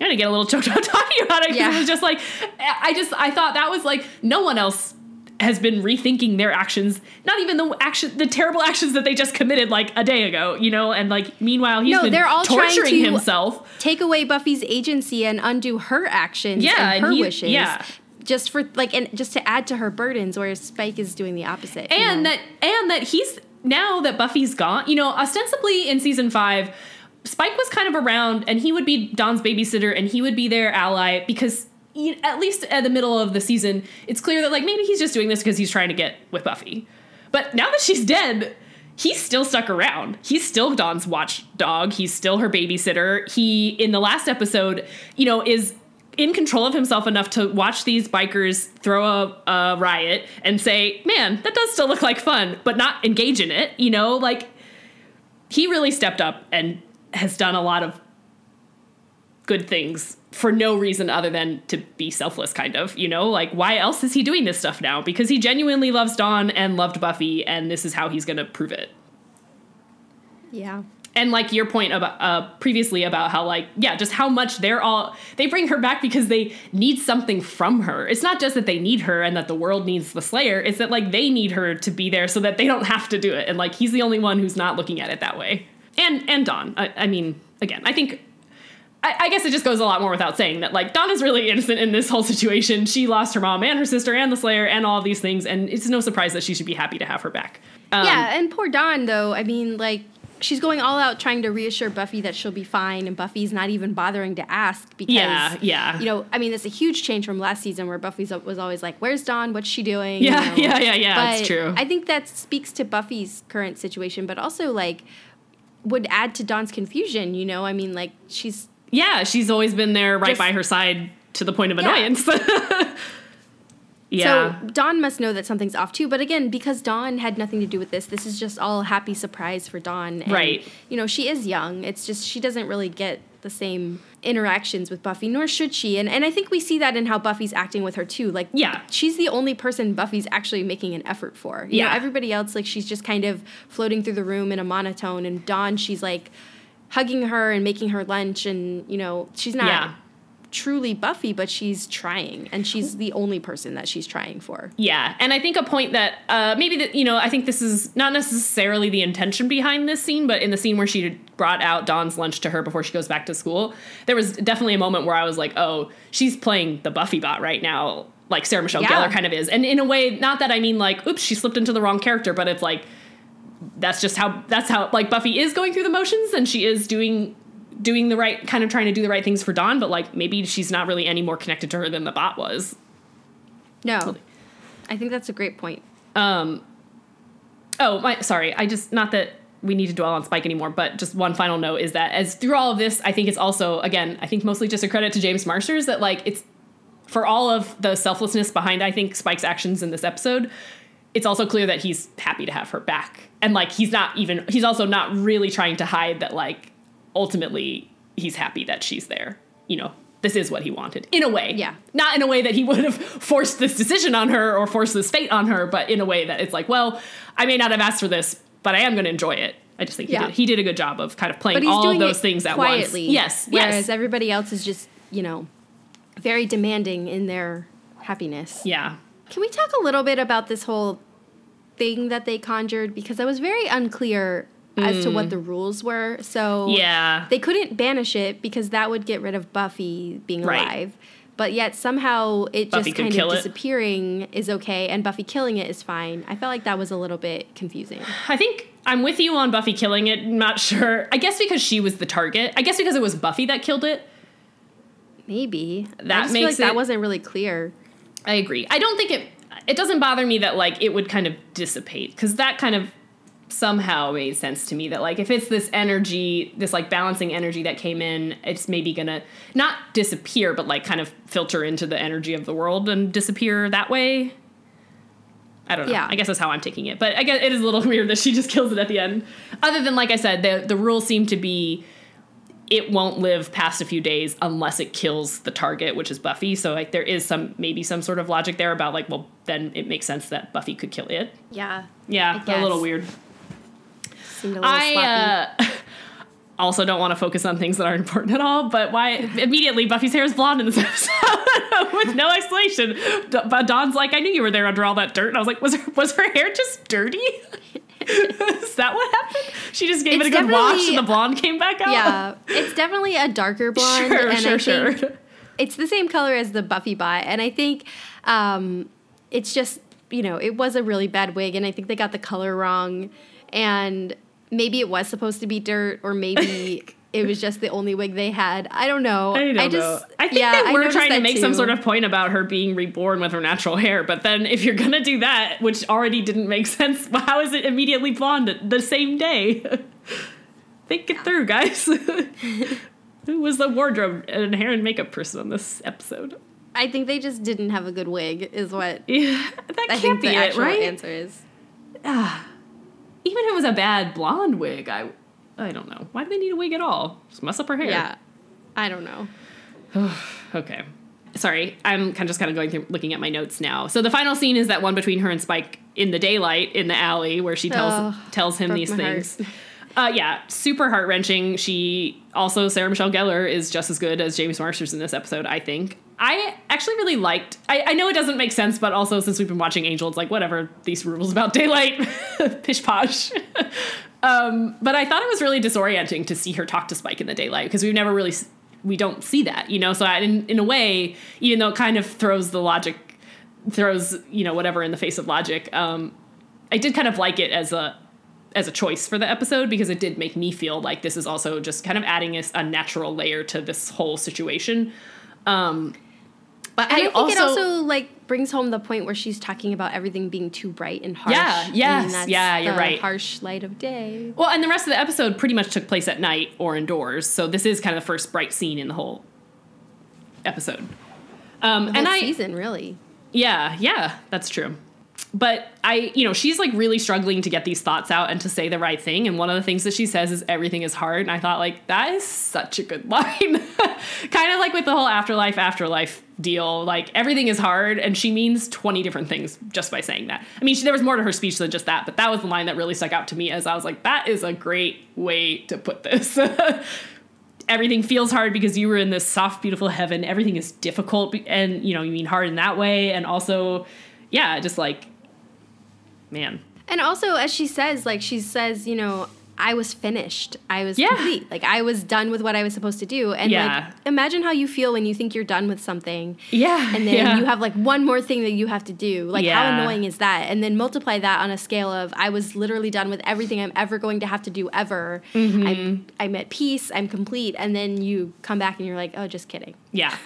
Speaker 2: Had to get a little choked up talking about it because
Speaker 1: Yeah.
Speaker 2: it was just like, I just, I thought that was like, no one else has been rethinking their actions, not even the action, the terrible actions that they just committed like a day ago, you know? And like, meanwhile, he's
Speaker 1: No,
Speaker 2: been
Speaker 1: they're all trying
Speaker 2: torturing
Speaker 1: to-
Speaker 2: himself.
Speaker 1: take away Buffy's agency and undo her actions
Speaker 2: Yeah,
Speaker 1: and
Speaker 2: and
Speaker 1: her
Speaker 2: he-
Speaker 1: wishes.
Speaker 2: yeah.
Speaker 1: Just for like and just to add to her burdens, whereas Spike is doing the opposite. you
Speaker 2: and
Speaker 1: know?
Speaker 2: that and that he's now that Buffy's gone, you know, ostensibly in season five, Spike was kind of around and he would be Dawn's babysitter and he would be their ally because at least at the middle of the season, it's clear that like maybe he's just doing this because he's trying to get with Buffy. But now that she's dead, he's still stuck around. He's still Dawn's watchdog. He's still her babysitter. He in the last episode, you know, is in control of himself enough to watch these bikers throw a, a riot and say, "Man, that does still look like fun," but not engage in it. You know, like he really stepped up and has done a lot of good things for no reason other than to be selfless kind of you know? Like why else is he doing this stuff now? Because he genuinely loves dawn and loved buffy and this is how he's going to prove it.
Speaker 1: Yeah.
Speaker 2: and like your point about uh, previously about how like yeah just how much they're all they bring her back because they need something from her. It's not just that they need her and that the world needs the slayer it's that like they need her to be there so that they don't have to do it. And like he's the only one who's not looking at it that way and and dawn i, I mean again i think I, I guess it just goes a lot more without saying that like Dawn is really innocent in this whole situation. She lost her mom and her sister and the Slayer and all these things, and it's no surprise that she should be happy to have her back. Um,
Speaker 1: yeah, and poor Dawn though, I mean, like she's going all out trying to reassure Buffy that she'll be fine, and Buffy's not even bothering to ask because
Speaker 2: Yeah, yeah.
Speaker 1: You know, I mean, it's a huge change from last season where Buffy was always like, "Where's Dawn? What's she doing?" You
Speaker 2: Yeah,
Speaker 1: know?
Speaker 2: yeah, yeah, yeah, it's
Speaker 1: But
Speaker 2: true.
Speaker 1: I think that speaks to Buffy's current situation, but also like would add to Dawn's confusion. You know, I mean, like she's
Speaker 2: Yeah, she's always been there right
Speaker 1: Just-
Speaker 2: by her side to the point of
Speaker 1: Yeah.
Speaker 2: annoyance. yeah.
Speaker 1: So Dawn must know that something's off too. But again, because Dawn had nothing to do with this, this is just all happy surprise for Dawn. And,
Speaker 2: Right.
Speaker 1: You know, she is young. It's just she doesn't really get the same interactions with Buffy, nor should she. And and I think we see that in how Buffy's acting with her too. Like
Speaker 2: Yeah.
Speaker 1: she's the only person Buffy's actually making an effort for. You know,
Speaker 2: Yeah.
Speaker 1: everybody else, like she's just kind of floating through the room in a monotone. And Dawn, she's like hugging her and making her lunch and you know, she's not
Speaker 2: Yeah.
Speaker 1: Truly Buffy, but she's trying, and she's the only person that she's trying for.
Speaker 2: Yeah, and I think a point that uh, maybe that you know I think this is not necessarily the intention behind this scene, but in the scene where she brought out Dawn's lunch to her before she goes back to school, there was definitely a moment where I was like, oh, she's playing the Buffy bot right now, like Sarah Michelle
Speaker 1: Yeah.
Speaker 2: Gellar kind of is, and in a way, not that I mean like, oops, she slipped into the wrong character, but it's like that's just how that's how like Buffy is going through the motions, and she is doing doing the right kind of trying to do the right things for Dawn, but like maybe she's not really any more connected to her than the bot was.
Speaker 1: No. I think that's a great point.
Speaker 2: Um Oh, my sorry. I just not that we need to dwell on Spike anymore, but just one final note is that as through all of this, I think it's also again, I think mostly just a credit to James Marsters that like it's for all of the selflessness behind I think Spike's actions in this episode, it's also clear that he's happy to have her back. And like he's not even he's also not really trying to hide that like ultimately he's happy that she's there. You know, this is what he wanted in a way.
Speaker 1: Yeah.
Speaker 2: Not in a way that he would have forced this decision on her or forced this fate on her, but in a way that it's like, well, I may not have asked for this, but I am going to enjoy it. I just think he did. He did a good job of kind of playing all of those things at
Speaker 1: quietly.
Speaker 2: once. Yes.
Speaker 1: Whereas
Speaker 2: Yes.
Speaker 1: everybody else is just, you know, very demanding in their happiness.
Speaker 2: yeah.
Speaker 1: Can we talk a little bit about this whole thing that they conjured? Because I was very unclear as to what the rules were. So
Speaker 2: Mm. Yeah.
Speaker 1: they couldn't banish it because that would get rid of Buffy being
Speaker 2: Right.
Speaker 1: alive. But yet somehow it
Speaker 2: Buffy
Speaker 1: just kind of disappearing is okay, and Buffy killing it is fine. I felt like that was a little bit confusing.
Speaker 2: I think I'm with you on Buffy killing it. Not sure. I guess because she was the target. I guess because it was Buffy that killed it.
Speaker 1: Maybe
Speaker 2: That
Speaker 1: I just feel
Speaker 2: makes
Speaker 1: like
Speaker 2: it-
Speaker 1: that wasn't really clear.
Speaker 2: I agree. I don't think it. It doesn't bother me that like it would kind of dissipate because that kind of somehow made sense to me that like if it's this energy, this like balancing energy that came in, it's maybe gonna not disappear, but like kind of filter into the energy of the world and disappear that way. I don't know.
Speaker 1: Yeah.
Speaker 2: I guess that's how I'm taking it. But I guess it is a little weird that she just kills it at the end. Other than like I said, the the rules seem to be it won't live past a few days unless it kills the target, which is Buffy. So like there is some maybe some sort of logic there about like, well, then it makes sense that Buffy could kill it.
Speaker 1: Yeah,
Speaker 2: Yeah, a little
Speaker 1: guess.
Speaker 2: Weid
Speaker 1: seemed a little sloppy.
Speaker 2: I uh, also don't want to focus on things that aren't important at all. But why immediately Buffy's hair is blonde in this episode with no explanation? D- But Dawn's like, I knew you were there under all that dirt. And I was like, was her was her hair just dirty? is that what happened? She just gave
Speaker 1: It's
Speaker 2: it a good wash, and the blonde came back out.
Speaker 1: yeah, it's definitely a darker blonde,
Speaker 2: sure,
Speaker 1: and
Speaker 2: sure,
Speaker 1: I
Speaker 2: sure.
Speaker 1: think it's the same color as the Buffy bot, and I think um, it's just you know it was a really bad wig, and I think they got the color wrong, and maybe it was supposed to be dirt, or maybe it was just the only wig they had. I don't know.
Speaker 2: I don't
Speaker 1: I
Speaker 2: know.
Speaker 1: just
Speaker 2: I think
Speaker 1: yeah,
Speaker 2: they were trying to make some sort of point about her being reborn with her natural hair, but then if you're gonna do that, which already didn't make sense, how is it immediately blonde the same day? Think it through, guys. Who was the wardrobe and hair and makeup person on this episode?
Speaker 1: I think they just didn't have a good wig, is what
Speaker 2: Yeah, that
Speaker 1: I
Speaker 2: can't
Speaker 1: think
Speaker 2: be
Speaker 1: the
Speaker 2: it, right?
Speaker 1: answer is. Ah.
Speaker 2: Even if it was a bad blonde wig, I, I don't know. Why do they need a wig at all? Just mess up her hair.
Speaker 1: Yeah, I don't know.
Speaker 2: Okay. Sorry, I'm kind of just kind of going through looking at my notes now. So the final scene is that one between her and Spike in the daylight in the alley where she tells
Speaker 1: Oh,
Speaker 2: tells him these things. Uh, yeah, super heart wrenching. She also Sarah Michelle Gellar is just as good as James Marsters in this episode. I think. I actually really liked. I, I know it doesn't make sense, but also since we've been watching Angel, it's like whatever these rules about daylight, pish posh. um, but I thought it was really disorienting to see her talk to Spike in the daylight because we've never really we don't see that, you know. So I, in in a way, even though it kind of throws the logic, throws you know whatever in the face of logic, um, I did kind of like it as a as a choice for the episode because it did make me feel like this is also just kind of adding a, a natural layer to this whole situation. Um, but
Speaker 1: And I,
Speaker 2: I,
Speaker 1: think
Speaker 2: also,
Speaker 1: it also like brings home the point where she's talking about everything being too bright and harsh.
Speaker 2: Yeah, yes, yeah, you're
Speaker 1: the
Speaker 2: right.
Speaker 1: Harsh light of day.
Speaker 2: well, and the rest of the episode pretty much took place at night or indoors, so this is kind of the first bright scene in the whole episode. Um,
Speaker 1: The
Speaker 2: and I,
Speaker 1: season, really.
Speaker 2: Yeah, yeah, that's true. But I, you know, she's like really struggling to get these thoughts out and to say the right thing. And one of the things that she says is everything is hard. And I thought, like, that is such a good line. kind of like with the whole afterlife, afterlife deal. Like, everything is hard. And she means 20 different things just by saying that. I mean, she, there was more to her speech than just that. But that was the line that really stuck out to me as I was like, that is a great way to put this. everything feels hard because you were in this soft beautiful heaven everything is difficult and you know you mean hard in that way and also yeah just like man
Speaker 1: And also, as she says, like she says, you know, I was finished. I was
Speaker 2: Yeah.
Speaker 1: complete. Like I was done with what I was supposed to do. And
Speaker 2: Yeah.
Speaker 1: like imagine how you feel when you think you're done with something.
Speaker 2: Yeah.
Speaker 1: And then
Speaker 2: yeah.
Speaker 1: you have like one more thing that you have to do. Like how annoying is that? And then multiply that on a scale of I was literally done with everything I'm ever going to have to do ever.
Speaker 2: Mm-hmm.
Speaker 1: I'm I'm at peace, I'm complete, and then you come back and you're like, "Oh, just kidding."
Speaker 2: Yeah.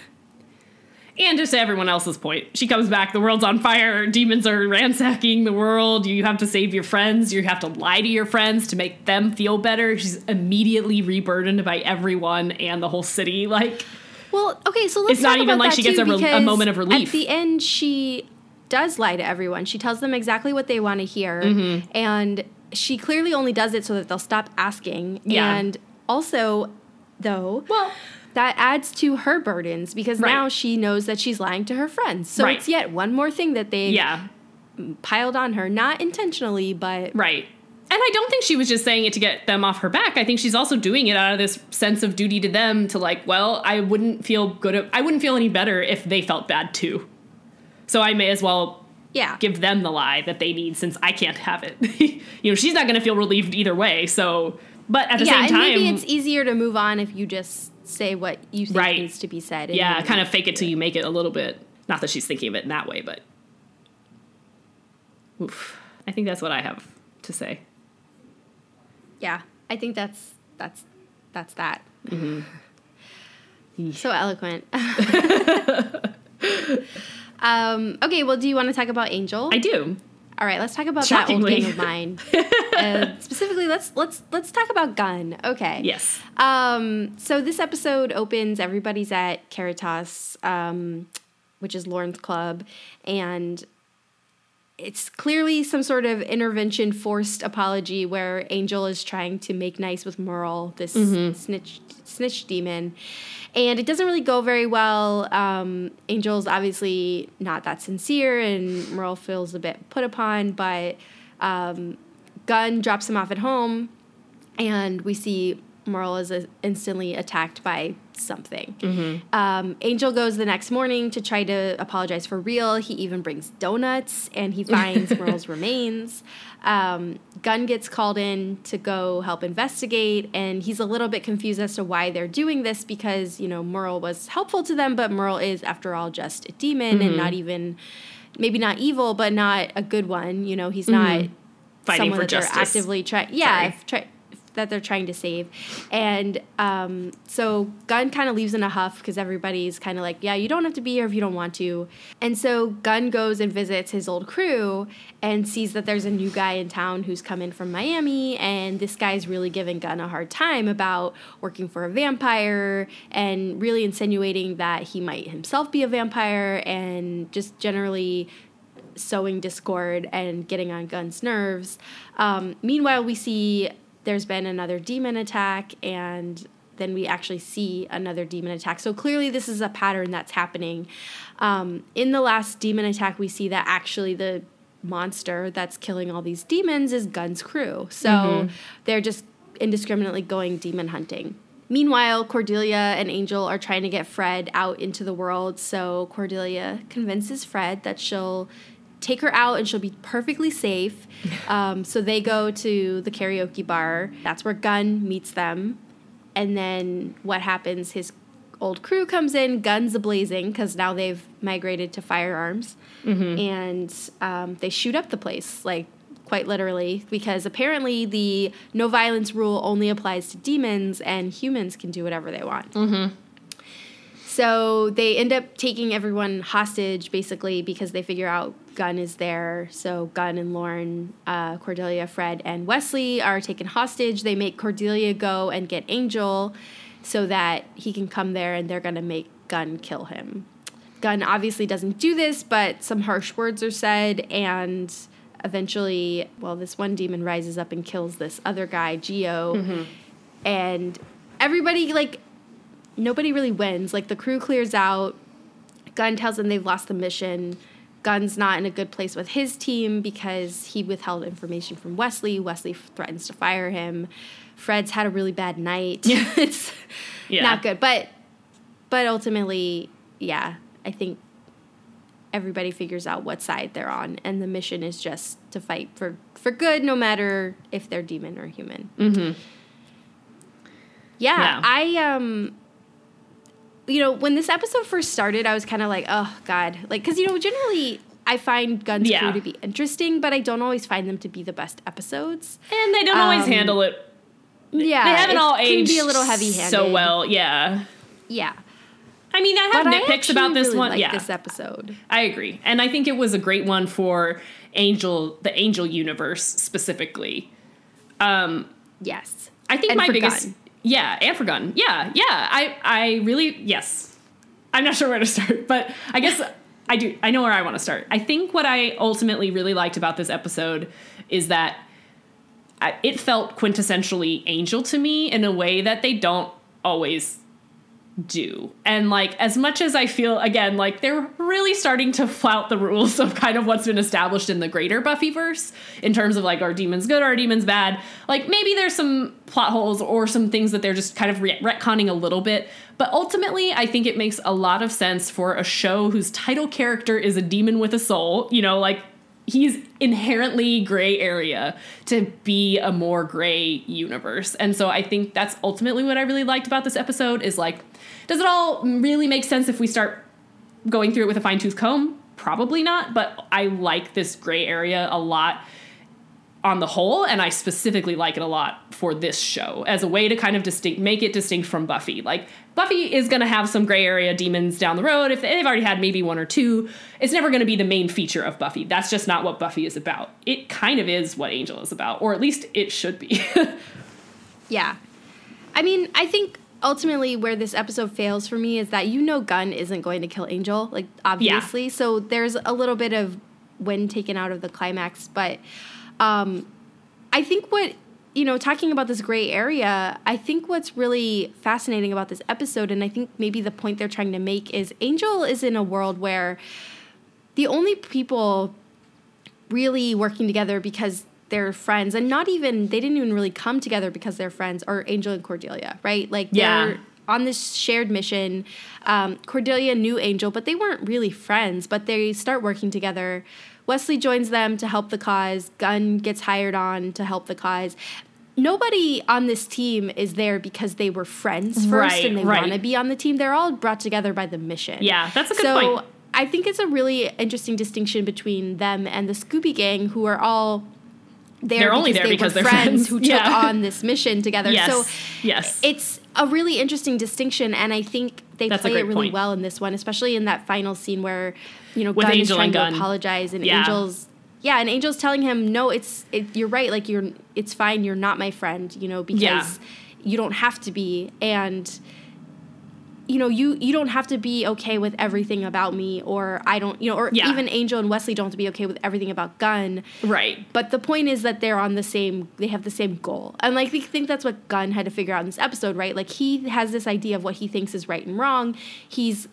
Speaker 2: And just to everyone else's point, she comes back, the world's on fire, demons are ransacking the world, you have to save your friends, you have to lie to your friends to make them feel better. She's immediately reburdened by everyone and the whole city. Like,
Speaker 1: Well, okay, so let's
Speaker 2: It's not even like she gets a rel- a moment of relief.
Speaker 1: At the end, she does lie to everyone. She tells them exactly what they want to hear,
Speaker 2: Mm-hmm.
Speaker 1: and she clearly only does it so that they'll stop asking.
Speaker 2: Yeah.
Speaker 1: And also, though,
Speaker 2: well,
Speaker 1: that adds to her burdens because
Speaker 2: Right.
Speaker 1: now she knows that she's lying to her friends. So
Speaker 2: Right.
Speaker 1: it's yet one more thing that they
Speaker 2: yeah,
Speaker 1: piled on her, not intentionally, but
Speaker 2: right. And I don't think she was just saying it to get them off her back. I think she's also doing it out of this sense of duty to them to like, well, I wouldn't feel good. I wouldn't feel any better if they felt bad too. So I may as well
Speaker 1: yeah.
Speaker 2: give them the lie that they need since I can't have it. you know, she's not going to feel relieved either way. So, but at the
Speaker 1: yeah,
Speaker 2: same
Speaker 1: and
Speaker 2: time,
Speaker 1: maybe it's easier to move on if you just say what you think
Speaker 2: Right.
Speaker 1: needs to be said. and
Speaker 2: yeah, kind of fake it till you make it a little bit. Not that she's thinking of it in that way, but oof. I think that's what I have to say.
Speaker 1: Yeah, I think that's that's that's that.
Speaker 2: Mm-hmm.
Speaker 1: so eloquent. um, okay, well, do you want to talk about Angel?
Speaker 2: I do.
Speaker 1: All right, let's talk about That Old Gang of Mine. uh, specifically, let's let's let's talk about Gunn. Okay.
Speaker 2: Yes.
Speaker 1: Um, so this episode opens. Everybody's at Caritas, um, which is Lorne's club, and it's clearly some sort of intervention forced apology where Angel is trying to make nice with Merle, this snitch snitch demon. And it doesn't really go very well. Um, Angel's obviously not that sincere, and Merle feels a bit put upon, but um, Gunn drops him off at home, and we see Merle is instantly attacked by something. Um, Angel goes the next morning to try to apologize for real. He even brings donuts and he finds Merle's remains. Um, Gunn gets called in to go help investigate, and he's a little bit confused as to why they're doing this because, you know, Merle was helpful to them, but Merle is, after all, just a demon and not even, maybe not evil, but not a good one. You know, he's not
Speaker 2: Fighting
Speaker 1: someone
Speaker 2: for justice.
Speaker 1: actively trying. Yeah, try, that they're trying to save, and um, so Gunn kind of leaves in a huff because everybody's kind of like, yeah, you don't have to be here if you don't want to, and so Gunn goes and visits his old crew and sees that there's a new guy in town who's come in from Miami, and this guy's really giving Gunn a hard time about working for a vampire and really insinuating that he might himself be a vampire and just generally sowing discord and getting on Gunn's nerves. Um, meanwhile, we see there's been another demon attack, and then we actually see another demon attack. So clearly, this is a pattern that's happening. Um, in the last demon attack, we see that actually the monster that's killing all these demons is Gunn's crew. So they're just indiscriminately going demon hunting. Meanwhile, Cordelia and Angel are trying to get Fred out into the world. So Cordelia convinces Fred that she'll take her out and she'll be perfectly safe. Um, so they go to the karaoke bar. That's where Gunn meets them. And then what happens? His old crew comes in, guns a blazing, because now they've migrated to firearms. And um, they shoot up the place, like quite literally, because apparently the no violence rule only applies to demons and humans can do whatever they want. So they end up taking everyone hostage basically because they figure out Gunn is there. So Gunn and Lorne, uh, Cordelia, Fred, and Wesley are taken hostage. They make Cordelia go and get Angel so that he can come there and they're going to make Gunn kill him. Gunn obviously doesn't do this, but some harsh words are said and eventually, well, this one demon rises up and kills this other guy, Gio. And everybody, like, nobody really wins. Like the crew clears out. Gunn tells them they've lost the mission. Gunn's not in a good place with his team because he withheld information from Wesley. Wesley threatens to fire him. Fred's had a really bad night. it's
Speaker 2: Yeah.
Speaker 1: not good. But but ultimately, yeah, I think everybody figures out what side they're on, and the mission is just to fight for for good, no matter if they're demon or human.
Speaker 2: Mm-hmm.
Speaker 1: Yeah,
Speaker 2: Yeah.
Speaker 1: I um you know, when this episode first started, I was kind of like, "Oh god." Like cuz you know, generally I find Gunn's
Speaker 2: Yeah.
Speaker 1: crew to be interesting, but I don't always find them to be the best episodes.
Speaker 2: And they don't always
Speaker 1: Um,
Speaker 2: handle it.
Speaker 1: Yeah.
Speaker 2: They haven't all aged
Speaker 1: be a little heavy-handed.
Speaker 2: so well. Yeah.
Speaker 1: Yeah.
Speaker 2: I mean, I have
Speaker 1: But I
Speaker 2: nitpicks about this
Speaker 1: really
Speaker 2: one. yeah,
Speaker 1: this episode.
Speaker 2: I agree, and I think it was a great one for Angel, the Angel universe specifically. Um,
Speaker 1: Yes.
Speaker 2: I think
Speaker 1: And
Speaker 2: my biggest. Yeah, and for Gunn, yeah, yeah. I, I really, yes. I'm not sure where to start, but I guess I do. I know where I want to start. I think what I ultimately really liked about this episode is that I, it felt quintessentially Angel to me in a way that they don't always do. And like as much as I feel again like they're really starting to flout the rules of kind of what's been established in the greater Buffyverse in terms of like are demons good are demons bad? Like maybe there's some plot holes or some things that they're just kind of re- retconning a little bit, but ultimately I think it makes a lot of sense for a show whose title character is a demon with a soul, you know, like he's inherently gray area to be a more gray universe and so i think that's ultimately what i really liked about this episode is like does it all really make sense if we start going through it with a fine-tooth comb? Probably not but i like this gray area a lot on the whole and i specifically like it a lot for this show as a way to kind of distinct make it distinct from buffy. Like buffy is going to have some gray area demons down the road. If they've already had maybe one or two it's never going to be the main feature of buffy. That's just not what buffy is about. It kind of is what angel is about or at least it should be.
Speaker 1: Yeah. I mean, I think ultimately where this episode fails for me is that you know Gunn isn't going to kill Angel, like obviously. So there's a little bit of wind taken out of the climax, but um I think what you know, talking about this gray area, I think what's really fascinating about this episode, and I think maybe the point they're trying to make is Angel is in a world where the only people really working together because they're friends and not even they didn't even really come together because they're friends are angel and cordelia right? Like
Speaker 2: Yeah.
Speaker 1: they're on this shared mission. Um, cordelia knew angel but they weren't really friends but they start working together. Wesley joins them to help the cause. Gunn gets hired on to help the cause. Nobody on this team is there because they were friends first
Speaker 2: Right,
Speaker 1: and they
Speaker 2: right.
Speaker 1: want to be on the team. They're all brought together by the mission.
Speaker 2: Yeah, that's a good
Speaker 1: so
Speaker 2: point.
Speaker 1: I think it's a really interesting distinction between them and the Scooby Gang, who are all there.
Speaker 2: They're only there
Speaker 1: they
Speaker 2: because they're friends.
Speaker 1: who took on this mission together.
Speaker 2: yes
Speaker 1: So
Speaker 2: yes
Speaker 1: it's a really interesting distinction, and I think they
Speaker 2: That's
Speaker 1: play it really
Speaker 2: point.
Speaker 1: well in this one, especially in that final scene where you know
Speaker 2: With
Speaker 1: Gunn is trying to apologize, and
Speaker 2: Yeah.
Speaker 1: Angel's yeah, and Angel's telling him, "No, it's it, you're right. Like you're it's fine. You're not my friend. You know because
Speaker 2: Yeah.
Speaker 1: you don't have to be and." You know you you don't have to be okay with everything about me or i don't you know or
Speaker 2: Yeah.
Speaker 1: even angel and wesley don't have to be okay with everything about gunn
Speaker 2: right
Speaker 1: but the point is that they're on the same they have the same goal and like we think that's what gunn had to figure out in this episode right like he has this idea of what he thinks is right and wrong he's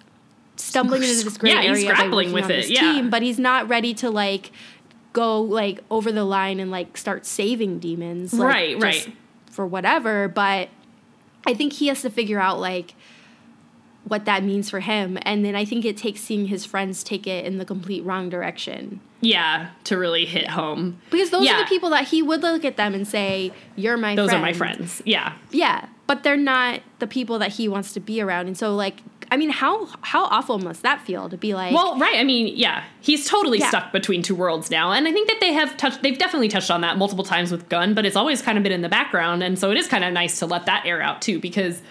Speaker 1: stumbling into this gray
Speaker 2: Yeah, he's
Speaker 1: area by
Speaker 2: grappling with it, yeah.
Speaker 1: team but he's not ready to like go like over the line and like start saving demons like,
Speaker 2: Right,
Speaker 1: just
Speaker 2: right.
Speaker 1: for whatever but i think he has to figure out like what that means for him and then i think it takes seeing his friends take it in the complete wrong direction
Speaker 2: yeah to really hit home
Speaker 1: because those
Speaker 2: Yeah.
Speaker 1: are the people that he would look at them and say you're my friends.
Speaker 2: those
Speaker 1: friend.
Speaker 2: are my friends yeah
Speaker 1: yeah but they're not the people that he wants to be around and so like i mean how how awful must that feel to be like
Speaker 2: Well, right. I mean, yeah, he's totally
Speaker 1: Yeah.
Speaker 2: stuck between two worlds now, and I think that they have touched. They've definitely touched on that multiple times with Gunn, but it's always kind of been in the background, and so it is kind of nice to let that air out too, because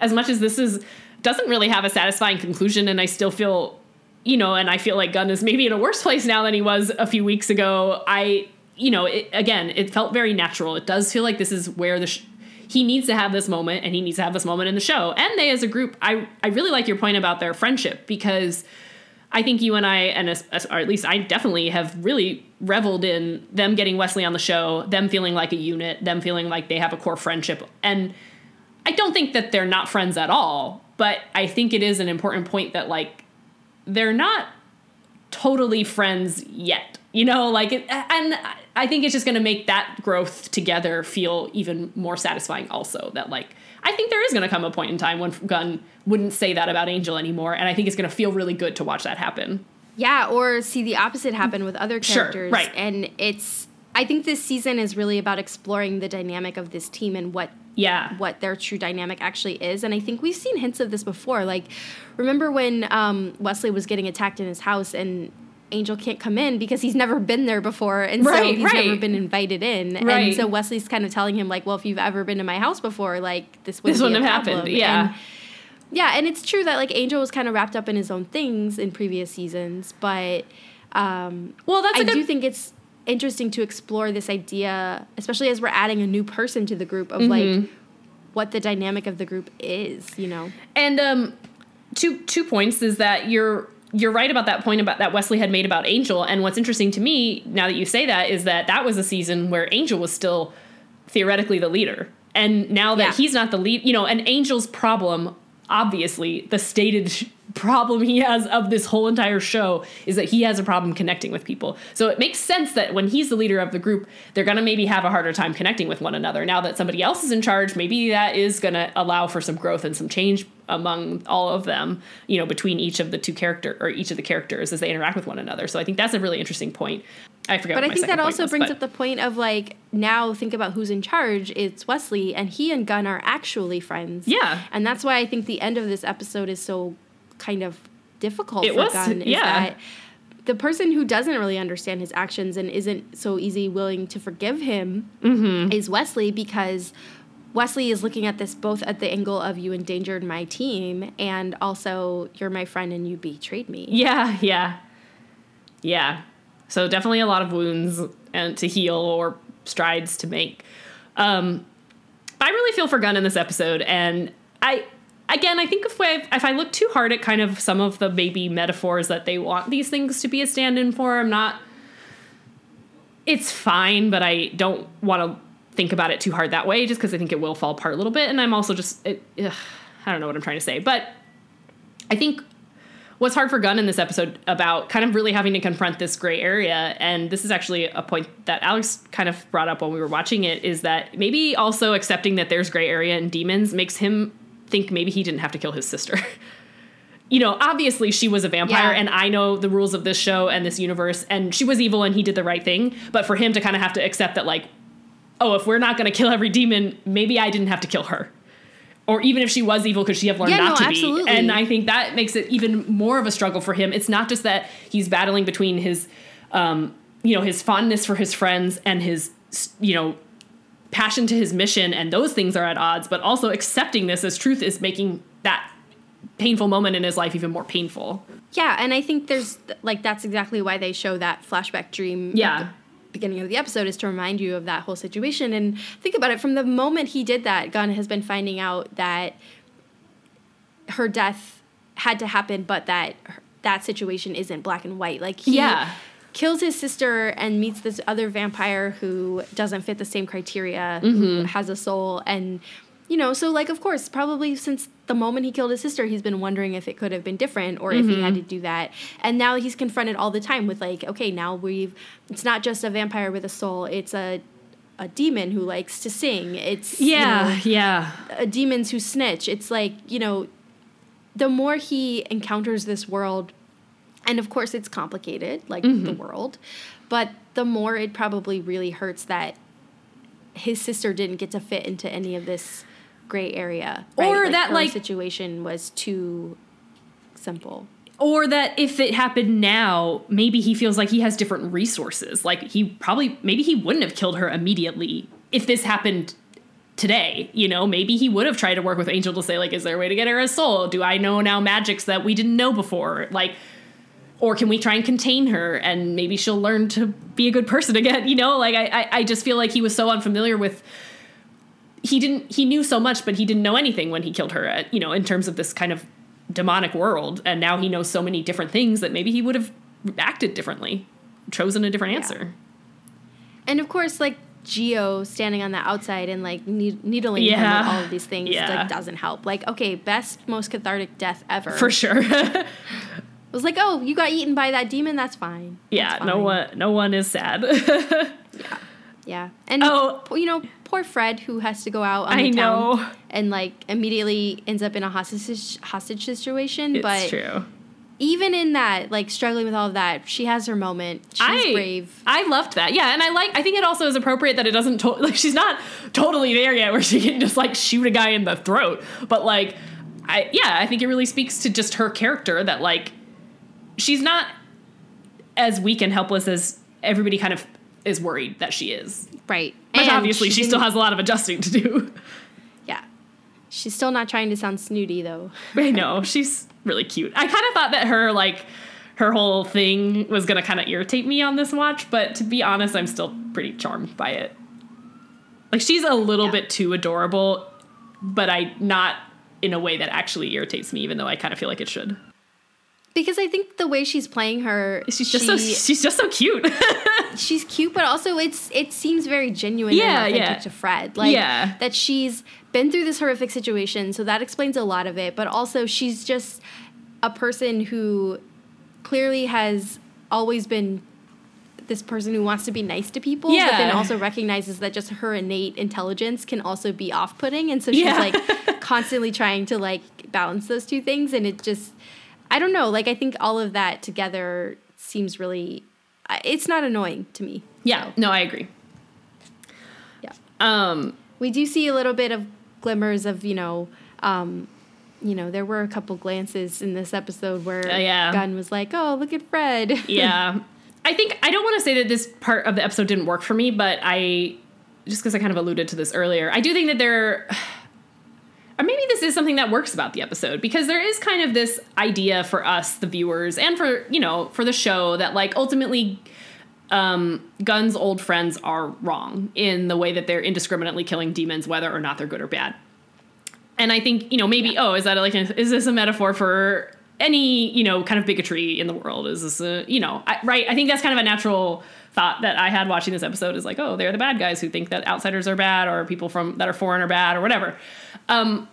Speaker 2: as much as this is doesn't really have a satisfying conclusion, and I still feel, you know, and I feel like Gunn is maybe in a worse place now than he was a few weeks ago. I, you know, it, again, it felt very natural. It does feel like this is where the. Sh- he needs to have this moment and he needs to have this moment in the show and they as a group i i really like your point about their friendship because I think you and I, and or at least I definitely have really reveled in them getting Wesley on the show, them feeling like a unit, them feeling like they have a core friendship. And I don't think that they're not friends at all, but I think it is an important point that, like, they're not totally friends yet. You know, like, it, and I think it's just going to make that growth together feel even more satisfying, also. That, like, I think there is going to come a point in time when Gunn wouldn't say that about Angel anymore, and I think it's going to feel really good to watch that happen.
Speaker 1: Yeah, or see the opposite happen with other characters.
Speaker 2: Sure,
Speaker 1: characters.
Speaker 2: right.
Speaker 1: And it's I think this season is really about exploring the dynamic of this team and what
Speaker 2: Yeah.
Speaker 1: what their true dynamic actually is. And I think we've seen hints of this before. Like, remember when um, Wesley was getting attacked in his house and Angel can't come in because he's never been there before, and so he's
Speaker 2: right.
Speaker 1: never been invited in.
Speaker 2: Right.
Speaker 1: And so Wesley's kind of telling him like, "Well, if you've ever been to my house before, like this wouldn't,
Speaker 2: This wouldn't have happened, yeah.
Speaker 1: And, yeah, and it's true that like Angel was kind of wrapped up in his own things in previous seasons, but um,
Speaker 2: Well, that's
Speaker 1: I
Speaker 2: a good
Speaker 1: do think it's interesting to explore this idea, especially as we're adding a new person to the group of
Speaker 2: Mm-hmm.
Speaker 1: like what the dynamic of the group is, you know.
Speaker 2: And um, two two points is that you're you're right about that point about that Wesley had made about Angel. And what's interesting to me now that you say that is that that was a season where Angel was still theoretically the leader, and now that
Speaker 1: Yeah.
Speaker 2: he's not the lead, you know, and Angel's problem, obviously, the stated problem he has of this whole entire show is that he has a problem connecting with people. So it makes sense that when he's the leader of the group, they're going to maybe have a harder time connecting with one another. Now that somebody else is in charge, maybe that is going to allow for some growth and some change among all of them, you know, between each of the two character or each of the characters as they interact with one another. So I think that's a really interesting point. I forgot.
Speaker 1: But I think that also
Speaker 2: was,
Speaker 1: brings
Speaker 2: but-
Speaker 1: up the point of like now think about who's in charge. It's Wesley, and he and Gunn are actually friends.
Speaker 2: Yeah.
Speaker 1: and that's why I think the end of this episode is so kind of difficult
Speaker 2: It
Speaker 1: for
Speaker 2: was,
Speaker 1: Gunn. Is
Speaker 2: yeah.
Speaker 1: that the person who doesn't really understand his actions and isn't so easy willing to forgive him
Speaker 2: Mm-hmm.
Speaker 1: is Wesley because. Wesley is looking at this both at the angle of you endangered my team and also you're my friend and you betrayed me.
Speaker 2: Yeah, yeah. Yeah. So definitely a lot of wounds and to heal or strides to make. Um I really feel for Gunn in this episode and I again, I think if I if I look too hard at kind of some of the maybe metaphors that they want these things to be a stand-in for, I'm not it's fine, but I don't want to think about it too hard that way just because I think it will fall apart a little bit. And I'm also just it, ugh, I don't know what I'm trying to say, but I think what's hard for Gunn in this episode about kind of really having to confront this gray area, and this is actually a point that Alex kind of brought up when we were watching it, is that maybe also accepting that there's gray area in demons makes him think maybe he didn't have to kill his sister. you know, obviously she was a vampire,
Speaker 1: Yeah.
Speaker 2: and I know the rules of this show and this universe, and she was evil and he did the right thing, but for him to kind of have to accept that, like, oh, if we're not going to kill every demon, maybe I didn't have to kill her or even if she was evil, could she have learned
Speaker 1: Yeah,
Speaker 2: not
Speaker 1: no,
Speaker 2: to
Speaker 1: absolutely.
Speaker 2: be? And I think that makes it even more of a struggle for him. It's not just that he's battling between his, um, you know, his fondness for his friends and his, you know, passion to his mission, and those things are at odds. But also accepting this as truth is making that painful moment in his life even more painful.
Speaker 1: Yeah, and I think there's like that's exactly why they show that flashback dream.
Speaker 2: Yeah.
Speaker 1: beginning of the episode is to remind you of that whole situation and think about it from the moment he did that. Gunn has been finding out that her death had to happen, but that her- that situation isn't black and white. Like he
Speaker 2: Yeah.
Speaker 1: Kills his sister and meets this other vampire who doesn't fit the same criteria,
Speaker 2: Mm-hmm.
Speaker 1: who has a soul and you know, so like of course, probably since the moment he killed his sister, he's been wondering if it could have been different or if he had to
Speaker 2: Mm-hmm.
Speaker 1: do that. And now he's confronted all the time with like, okay, now we've it's not just a vampire with a soul, it's a a demon who likes to sing. It's you know,
Speaker 2: yeah.
Speaker 1: uh, demons who snitch. It's like, you know, the more he encounters this world, and of course it's complicated, like the
Speaker 2: Mm-hmm.
Speaker 1: world, but the more it probably really hurts that his sister didn't get to fit into any of this gray area.
Speaker 2: Or that,
Speaker 1: her
Speaker 2: like-
Speaker 1: situation was too simple.
Speaker 2: or that if it happened now, maybe he feels like he has different resources. Like he probably maybe he wouldn't have killed her immediately if this happened today. You know, maybe he would have tried to work with Angel to say like, is there a way to get her a soul? Do I know now magics that we didn't know before? Like. Or can we try and contain her and maybe she'll learn to be a good person again? You know, like I, I, I just feel like he was so unfamiliar with he didn't he knew so much but he didn't know anything when he killed her at, you know in terms of this kind of demonic world and now he knows so many different things that maybe he would have acted differently chosen a different answer
Speaker 1: And of course, like Gio standing on the outside and like ne- needling him
Speaker 2: Yeah.
Speaker 1: with all of these things
Speaker 2: Yeah.
Speaker 1: like doesn't help. Like, okay, best most cathartic death ever.
Speaker 2: for sure
Speaker 1: It was like, oh, you got eaten by that demon. That's fine.
Speaker 2: yeah
Speaker 1: That's
Speaker 2: no one no one is sad
Speaker 1: Yeah, yeah, and
Speaker 2: Oh.
Speaker 1: you know, poor Fred who has to go out on
Speaker 2: I know.
Speaker 1: and like immediately ends up in a hostage hostage situation.
Speaker 2: it's
Speaker 1: but
Speaker 2: true
Speaker 1: even in that, like struggling with all of that, she has her moment. She's
Speaker 2: I,
Speaker 1: brave.
Speaker 2: I loved that. Yeah, and I like. I think it also is appropriate that it doesn't to- like she's not totally there yet, where she can just like shoot a guy in the throat. But like, I yeah, I think it really speaks to just her character that like she's not as weak and helpless as everybody kind of is worried that she is.
Speaker 1: Right.
Speaker 2: But
Speaker 1: And
Speaker 2: obviously, she
Speaker 1: didn't-
Speaker 2: still has a lot of adjusting to do.
Speaker 1: Yeah. She's still not trying to sound snooty though.
Speaker 2: I know she's really cute. I kind of thought that her like her whole thing was gonna kind of irritate me on this watch, but to be honest, I'm still pretty charmed by it. Like she's a little
Speaker 1: Yeah.
Speaker 2: bit too adorable, but I not in a way that actually irritates me, even though I kind of feel like it should.
Speaker 1: Because I think the way she's playing her,
Speaker 2: She's just so she's just so cute.
Speaker 1: she's cute, but also it's it seems very genuine
Speaker 2: Yeah,
Speaker 1: and authentic
Speaker 2: yeah.
Speaker 1: to Fred. Like
Speaker 2: Yeah.
Speaker 1: that she's been through this horrific situation, so that explains a lot of it. But also she's just a person who clearly has always been this person who wants to be nice to people, yeah. but then also recognizes that just her innate intelligence can also be off putting. And so she's
Speaker 2: Yeah.
Speaker 1: like constantly trying to like balance those two things. And it just, I don't know, like I think all of that together seems really. It's not annoying to me.
Speaker 2: yeah, no, I agree.
Speaker 1: Yeah.
Speaker 2: Um,
Speaker 1: We do see a little bit of glimmers of, you know, um, you know, there were a couple glances in this episode where
Speaker 2: Uh, yeah.
Speaker 1: Gunn was like, "Oh, look at Fred."
Speaker 2: yeah. I think I don't want to say that this part of the episode didn't work for me, but I just because I kind of alluded to this earlier, I do think that there or maybe this is something that works about the episode because there is kind of this idea for us the viewers and for, you know, for the show that like ultimately um, Gunn's old friends are wrong in the way that they're indiscriminately killing demons whether or not they're good or bad. And I think, you know, maybe, oh, is that like, is this a metaphor for any, you know, kind of bigotry in the world? Is this a, you know, I, right? I think that's kind of a natural thought that I had watching this episode is like, oh, they're the bad guys who think that outsiders are bad or people from that are foreign are bad or whatever. Um,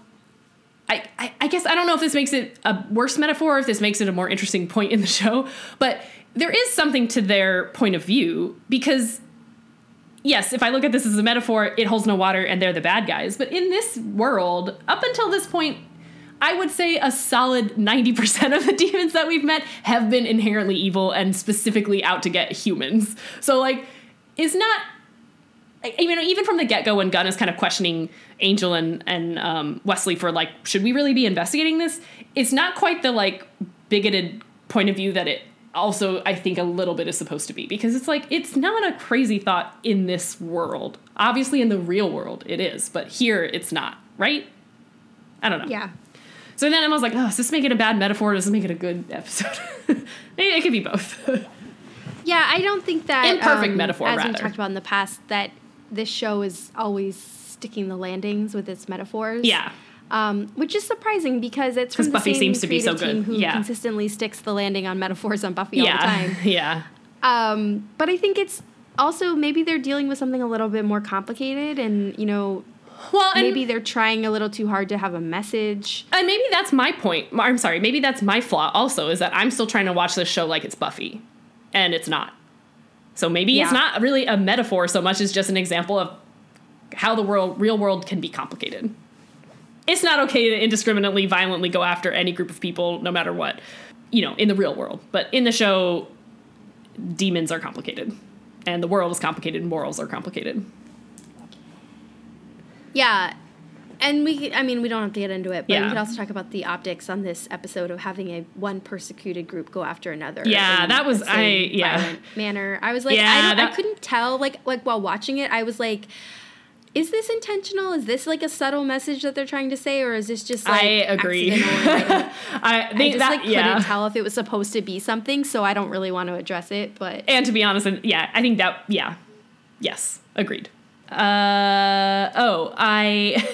Speaker 2: I, I, I guess I don't know if this makes it a worse metaphor, if this makes it a more interesting point in the show, but there is something to their point of view because yes, if I look at this as a metaphor, it holds no water and they're the bad guys. But in this world, up until this point, I would say a solid 90% of the demons that we've met have been inherently evil and specifically out to get humans. So, like, is not. I mean, even from the get go, when Gunn is kind of questioning Angel and, and um, Wesley for, like, should we really be investigating this? It's not quite the, like, bigoted point of view that it also I think a little bit is supposed to be because it's like it's not a crazy thought in this world. Obviously in the real world it is, but here it's not, right? I don't know.
Speaker 1: Yeah.
Speaker 2: So then I was like, oh, does this make it a bad metaphor? Or does this make it a good episode? Maybe it could be both.
Speaker 1: Yeah, I don't think that
Speaker 2: Imperfect
Speaker 1: um,
Speaker 2: metaphor,
Speaker 1: as
Speaker 2: rather.
Speaker 1: we talked about in the past, that this show is always sticking the landings with its metaphors.
Speaker 2: yeah.
Speaker 1: um, which is surprising because it's from the
Speaker 2: Buffy
Speaker 1: same
Speaker 2: seems to be so
Speaker 1: creative team who
Speaker 2: Yeah.
Speaker 1: consistently sticks the landing on metaphors on Buffy all the time.
Speaker 2: Yeah.
Speaker 1: Um, but I think it's also maybe they're dealing with something a little bit more complicated, and you know
Speaker 2: Well,
Speaker 1: maybe they're trying a little too hard to have a message.
Speaker 2: and maybe that's my point. I'm sorry. Maybe that's my flaw also is that I'm still trying to watch this show like it's Buffy, and it's not. So maybe it's not really a metaphor so much as just an example of how the world, real world, can be complicated. It's not okay to indiscriminately, violently go after any group of people, no matter what. You know, in the real world, but in the show, demons are complicated, and the world is complicated, and morals are complicated.
Speaker 1: Yeah. And we, I mean, we don't have to get into it, but
Speaker 2: Yeah.
Speaker 1: we could also talk about the optics on this episode of having a one persecuted group go after another.
Speaker 2: Yeah, that was- I- yeah.
Speaker 1: manner. I was like,
Speaker 2: Yeah,
Speaker 1: I, don't, I couldn't tell. Like, like while watching it, I was like, is this intentional? Is this like a subtle message that they're trying to say, or is this just like
Speaker 2: I agree.
Speaker 1: I
Speaker 2: I
Speaker 1: just
Speaker 2: that
Speaker 1: like couldn't
Speaker 2: yeah.
Speaker 1: tell if it was supposed to be something, so I don't really want to address it. But
Speaker 2: And to be honest, and yeah, I think that yeah, yes, agreed. Uh oh, I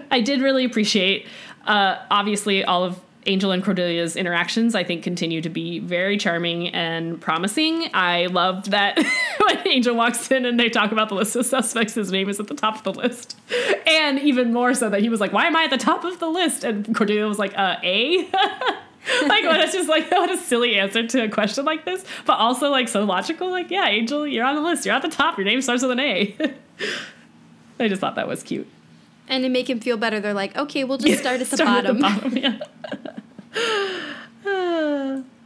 Speaker 2: I did really appreciate. Uh, obviously, all of Angel and Cordelia's interactions, I think, continue to be very charming and promising. I loved that when Angel walks in and they talk about the list of suspects, his name is at the top of the list, and even more so that he was like, "Why am I at the top of the list?" And Cordelia was like, "Uh, A." like what it's just like what a silly answer to a question like this but also like so logical like yeah angel you're on the list you're at the top your name starts with an a i just thought that was cute
Speaker 1: and to make him feel better, they're like, okay, we'll just start at the
Speaker 2: Start
Speaker 1: bottom.
Speaker 2: bottom yeah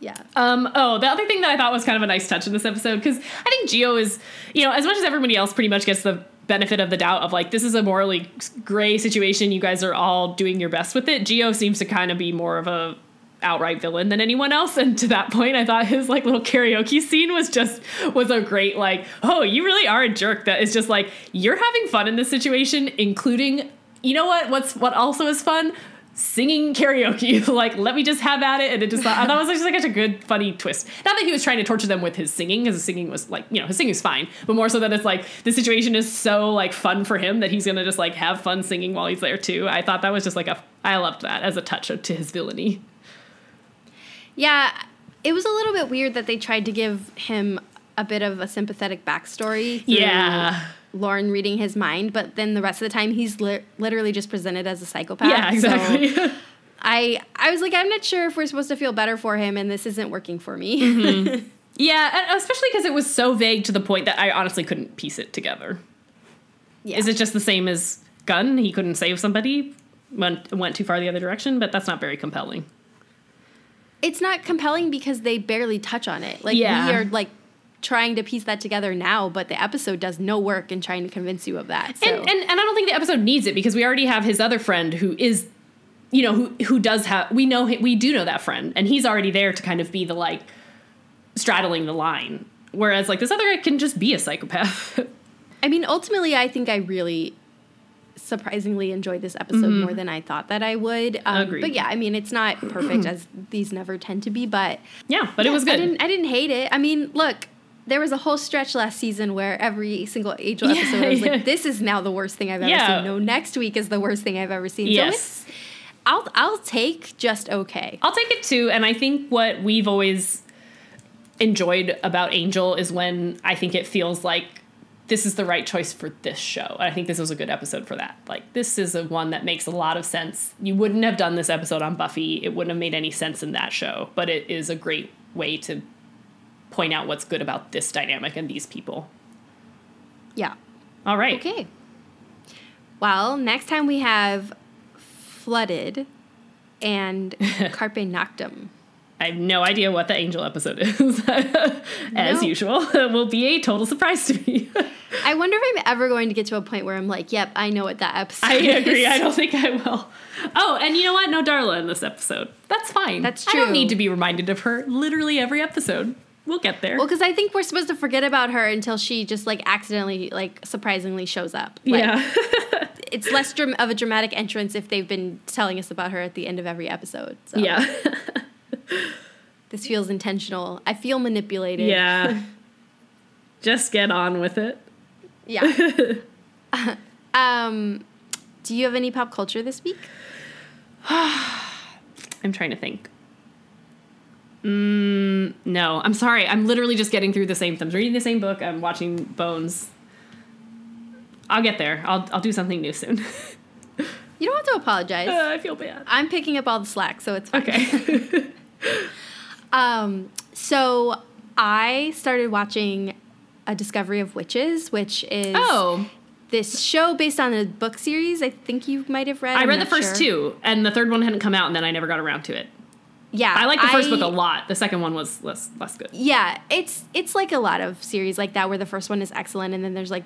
Speaker 1: Yeah.
Speaker 2: Um, oh, the other thing that I thought was kind of a nice touch in this episode, because I think Gio is, you know, as much as everybody else pretty much gets the benefit of the doubt of like, this is a morally gray situation, you guys are all doing your best with it, Gio seems to kind of be more of a outright villain than anyone else. And to that point, I thought his like little karaoke scene was just was a great like, oh, you really are a jerk. That is just like you're having fun in this situation, including you know what? What's what also is fun? Singing karaoke, like let me just have at it, and it just I thought it was just like such a good, funny twist. Not that he was trying to torture them with his singing, because his singing was like you know his singing is fine, but more so that it's like the situation is so like fun for him that he's gonna just like have fun singing while he's there too. I thought that was just like a I loved that as a touch to his villainy.
Speaker 1: Yeah, it was a little bit weird that they tried to give him a bit of a sympathetic backstory. through
Speaker 2: Yeah.
Speaker 1: Lorne reading his mind, but then the rest of the time he's li- literally just presented as a psychopath.
Speaker 2: Yeah,
Speaker 1: So
Speaker 2: exactly.
Speaker 1: I I was like, I'm not sure if we're supposed to feel better for him, and this isn't working for me.
Speaker 2: Mm-hmm. yeah, especially because it was so vague to the point that I honestly couldn't piece it together.
Speaker 1: yeah.
Speaker 2: Is it just the same as Gunn? He couldn't save somebody, went went too far the other direction, but that's not very compelling.
Speaker 1: it's not compelling because they barely touch on it. Like
Speaker 2: Yeah.
Speaker 1: we are like trying to piece that together now, but the episode does no work in trying to convince you of that. So
Speaker 2: And, and and I don't think the episode needs it because we already have his other friend who is, you know, who who does have we know we do know that friend, and he's already there to kind of be the like straddling the line. Whereas like this other guy can just be a psychopath.
Speaker 1: I mean, ultimately, I think I really surprisingly enjoyed this episode more than I thought that I would. Um,
Speaker 2: Mm-hmm. Agreed.
Speaker 1: But yeah, I mean, it's not perfect as these never tend to be, but
Speaker 2: yeah, but it
Speaker 1: yeah,
Speaker 2: was
Speaker 1: I
Speaker 2: good.
Speaker 1: didn't, I didn't hate it. I mean, look. There was a whole stretch last season where every single Angel
Speaker 2: Yeah,
Speaker 1: episode I was
Speaker 2: yeah.
Speaker 1: like, "This is now the worst thing I've ever
Speaker 2: Yeah.
Speaker 1: seen." No, next week is the worst thing I've ever seen. So
Speaker 2: Yes.
Speaker 1: it's, I'll I'll take just okay.
Speaker 2: I'll take it too. And I think what we've always enjoyed about Angel is when I think it feels like this is the right choice for this show. And I think this was a good episode for that. Like, this is a one that makes a lot of sense. You wouldn't have done this episode on Buffy, it wouldn't have made any sense in that show, but it is a great way to point out what's good about this dynamic and these people.
Speaker 1: Yeah.
Speaker 2: All right.
Speaker 1: Okay. Well, next time we have Flooded and Carpe Noctem.
Speaker 2: I have no idea what the Angel episode is. As
Speaker 1: No.
Speaker 2: usual, it will be a total surprise to me.
Speaker 1: I wonder if I'm ever going to get to a point where I'm like, yep, I know what that episode is.
Speaker 2: I
Speaker 1: is.
Speaker 2: agree. I don't think I will. Oh, and you know what? No Darla in this episode. That's fine.
Speaker 1: That's true.
Speaker 2: I don't need to be reminded of her literally every episode. We'll get there.
Speaker 1: Well, because I think we're supposed to forget about her until she just like accidentally, like surprisingly shows up. Like,
Speaker 2: yeah.
Speaker 1: It's less dram- of a dramatic entrance if they've been telling us about her at the end of every episode. So
Speaker 2: yeah.
Speaker 1: this feels intentional. I feel manipulated.
Speaker 2: yeah. Just get on with it.
Speaker 1: Yeah. um, do you have any pop culture this week?
Speaker 2: I'm trying to think. Mm, no, I'm sorry. I'm literally just getting through the same. I'm reading the same book. I'm watching Bones. I'll get there. I'll I'll do something new soon.
Speaker 1: You don't have to apologize.
Speaker 2: Uh, I feel bad.
Speaker 1: I'm picking up all the slack, so it's fine.
Speaker 2: Okay.
Speaker 1: Um, so I started watching A Discovery of Witches, which is
Speaker 2: oh,
Speaker 1: this show based on a book series. I think you might have read.
Speaker 2: I
Speaker 1: I'm
Speaker 2: read the first
Speaker 1: sure.
Speaker 2: two, and the third one hadn't come out, and then I never got around to it.
Speaker 1: Yeah,
Speaker 2: I like the first
Speaker 1: I-
Speaker 2: book a lot. The second one was less less good.
Speaker 1: Yeah, it's it's like a lot of series like that where the first one is excellent and then there's like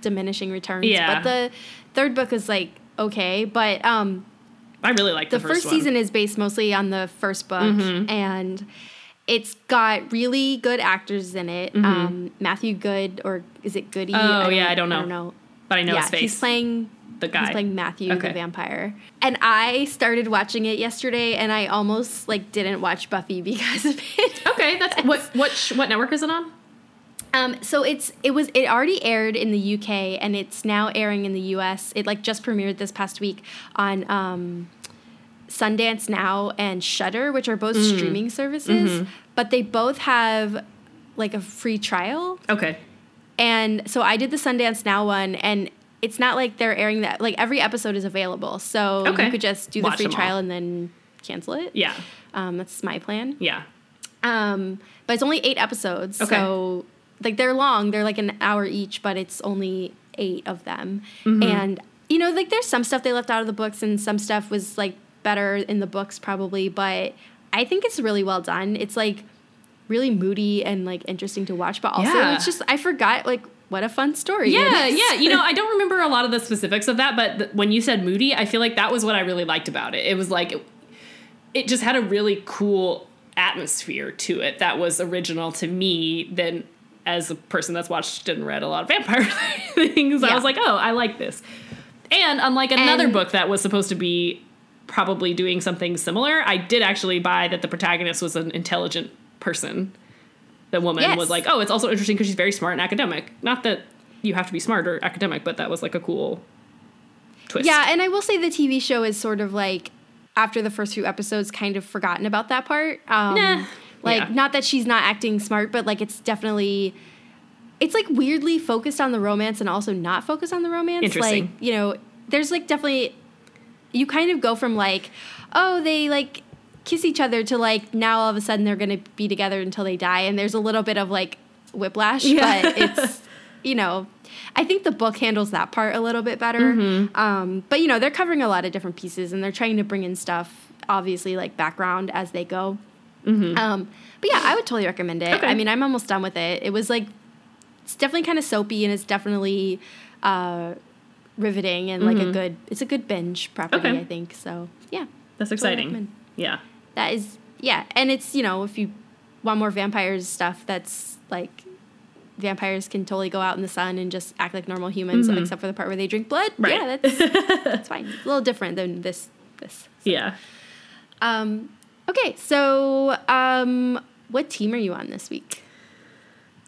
Speaker 1: diminishing returns.
Speaker 2: Yeah.
Speaker 1: But the third book is like okay, but um
Speaker 2: I really like
Speaker 1: the,
Speaker 2: the,
Speaker 1: first,
Speaker 2: one. Mm-hmm.
Speaker 1: season is based mostly on the first book and it's got really good actors in it. Um, Matthew Goode or is it Goody?
Speaker 2: Mm-hmm. Oh, yeah, I don't know.
Speaker 1: I don't know.
Speaker 2: but I know
Speaker 1: yeah,
Speaker 2: his face.
Speaker 1: he's playing
Speaker 2: the guy.
Speaker 1: He's playing Matthew
Speaker 2: Okay.
Speaker 1: the vampire. And I started watching it yesterday and I almost like didn't watch Buffy because of it.
Speaker 2: okay, that's what what sh- what network is it on?
Speaker 1: Um, so it's it was it already aired in the UK and it's now airing in the US. It like just premiered this past week on um, Sundance Now and Shudder, which are both
Speaker 2: Mm.
Speaker 1: streaming services,
Speaker 2: Mm-hmm.
Speaker 1: but they both have like a free trial.
Speaker 2: Okay.
Speaker 1: And so I did the Sundance Now one and it's not like they're airing that like every episode is available. So
Speaker 2: Okay.
Speaker 1: you could just do the
Speaker 2: Watch
Speaker 1: free
Speaker 2: all.
Speaker 1: trial and then cancel it.
Speaker 2: Yeah.
Speaker 1: Um, that's my plan.
Speaker 2: Yeah.
Speaker 1: Um, but it's only eight episodes,
Speaker 2: Okay.
Speaker 1: so like they're long. They're like an hour each, but it's only eight of them.
Speaker 2: Mm-hmm.
Speaker 1: And you know, like there's some stuff they left out of the books, and some stuff was like better in the books probably, but I think it's really well done. It's like really moody and like interesting to watch, but also
Speaker 2: Yeah.
Speaker 1: it's just I forgot like what a fun story.
Speaker 2: Yeah, yeah. You know, I don't remember a lot of the specifics of that, but th- when you said moody, I feel like that was what I really liked about it. It was like it, it just had a really cool atmosphere to it that was original to me. Then, as a person that's watched and read a lot of vampire things, I was like, oh, I like this. And unlike another
Speaker 1: And-
Speaker 2: book that was supposed to be probably doing something similar, I did actually buy that the protagonist was an intelligent person. The woman
Speaker 1: Yes.
Speaker 2: was like, oh, it's also interesting because she's very smart and academic. Not that you have to be smart or academic, but that was like a cool twist.
Speaker 1: Yeah, and I will say the TV show is sort of like after the first few episodes, kind of forgotten about that part. Um,
Speaker 2: Nah.
Speaker 1: Like,
Speaker 2: Yeah.
Speaker 1: not that she's not acting smart, but like it's definitely, it's like weirdly focused on the romance and also not focused on the romance.
Speaker 2: Interesting.
Speaker 1: Like, you know, there's like definitely, you kind of go from like, oh, they like kiss each other to like now all of a sudden they're going to be together until they die. And there's a little bit of like whiplash,
Speaker 2: Yeah.
Speaker 1: but it's, you know, I think the book handles that part a little bit better.
Speaker 2: Mm-hmm.
Speaker 1: Um, but you know, they're covering a lot of different pieces and they're trying to bring in stuff, obviously, like background as they go. Um, but yeah, I would totally recommend it.
Speaker 2: Mm-hmm. Okay.
Speaker 1: I mean, I'm almost done with it. It was like, it's definitely kind of soapy and it's definitely uh, riveting and like a good, it's a good binge property,
Speaker 2: Mm-hmm. Okay.
Speaker 1: I think. So yeah,
Speaker 2: That's exciting. Yeah.
Speaker 1: That is, yeah. And it's, you know, if you want more vampires stuff, that's like, vampires can totally go out in the sun and just act like normal humans, except for the part where they drink blood.
Speaker 2: Mm-hmm. Right.
Speaker 1: Yeah, that's that's fine. It's a little different than this. This.
Speaker 2: Yeah.
Speaker 1: Um, okay, so um, what team are you on this week?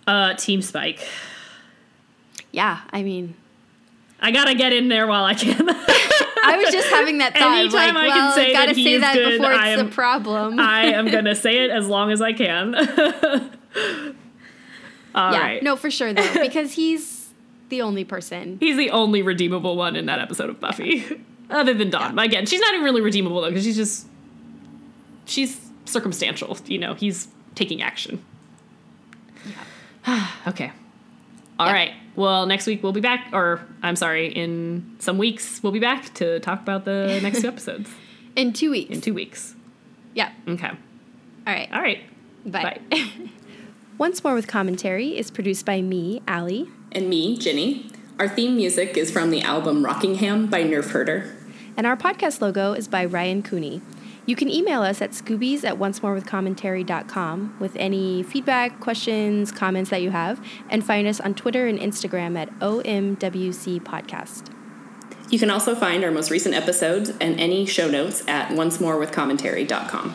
Speaker 2: Uh, Team Spike.
Speaker 1: Yeah, I mean,
Speaker 2: I gotta get in there while I can.
Speaker 1: I was just having that thought.
Speaker 2: Anytime
Speaker 1: like,
Speaker 2: I can say
Speaker 1: gotta
Speaker 2: that
Speaker 1: say that
Speaker 2: good,
Speaker 1: before
Speaker 2: I
Speaker 1: it's
Speaker 2: am-
Speaker 1: a problem.
Speaker 2: I am gonna say it as long as I can. All
Speaker 1: yeah,
Speaker 2: right.
Speaker 1: no, for sure though, because he's the only person.
Speaker 2: He's the only redeemable one in that episode of Buffy, other than Dawn.
Speaker 1: Yeah.
Speaker 2: Again, she's not even really redeemable though, because she's just she's circumstantial. You know, he's taking action. okay. All
Speaker 1: Yeah.
Speaker 2: right. Well, next week we'll be back, or I'm sorry, in some weeks we'll be back to talk about the next two episodes
Speaker 1: In two weeks.
Speaker 2: in two weeks.
Speaker 1: yeah.
Speaker 2: Okay.
Speaker 1: All right.
Speaker 2: All right.
Speaker 1: Bye. Once More with Commentary is produced by me, Allie.
Speaker 3: And me, Ginny. Our theme music is from the album Rockingham by Nerf Herder.
Speaker 1: And our podcast logo is by Ryan Cooney. You can email us at scoobies at oncemorewithcommentary.com with any feedback, questions, comments that you have, and find us on Twitter and Instagram at OMWC Podcast.
Speaker 3: You can also find our most recent episodes and any show notes at oncemorewithcommentary.com.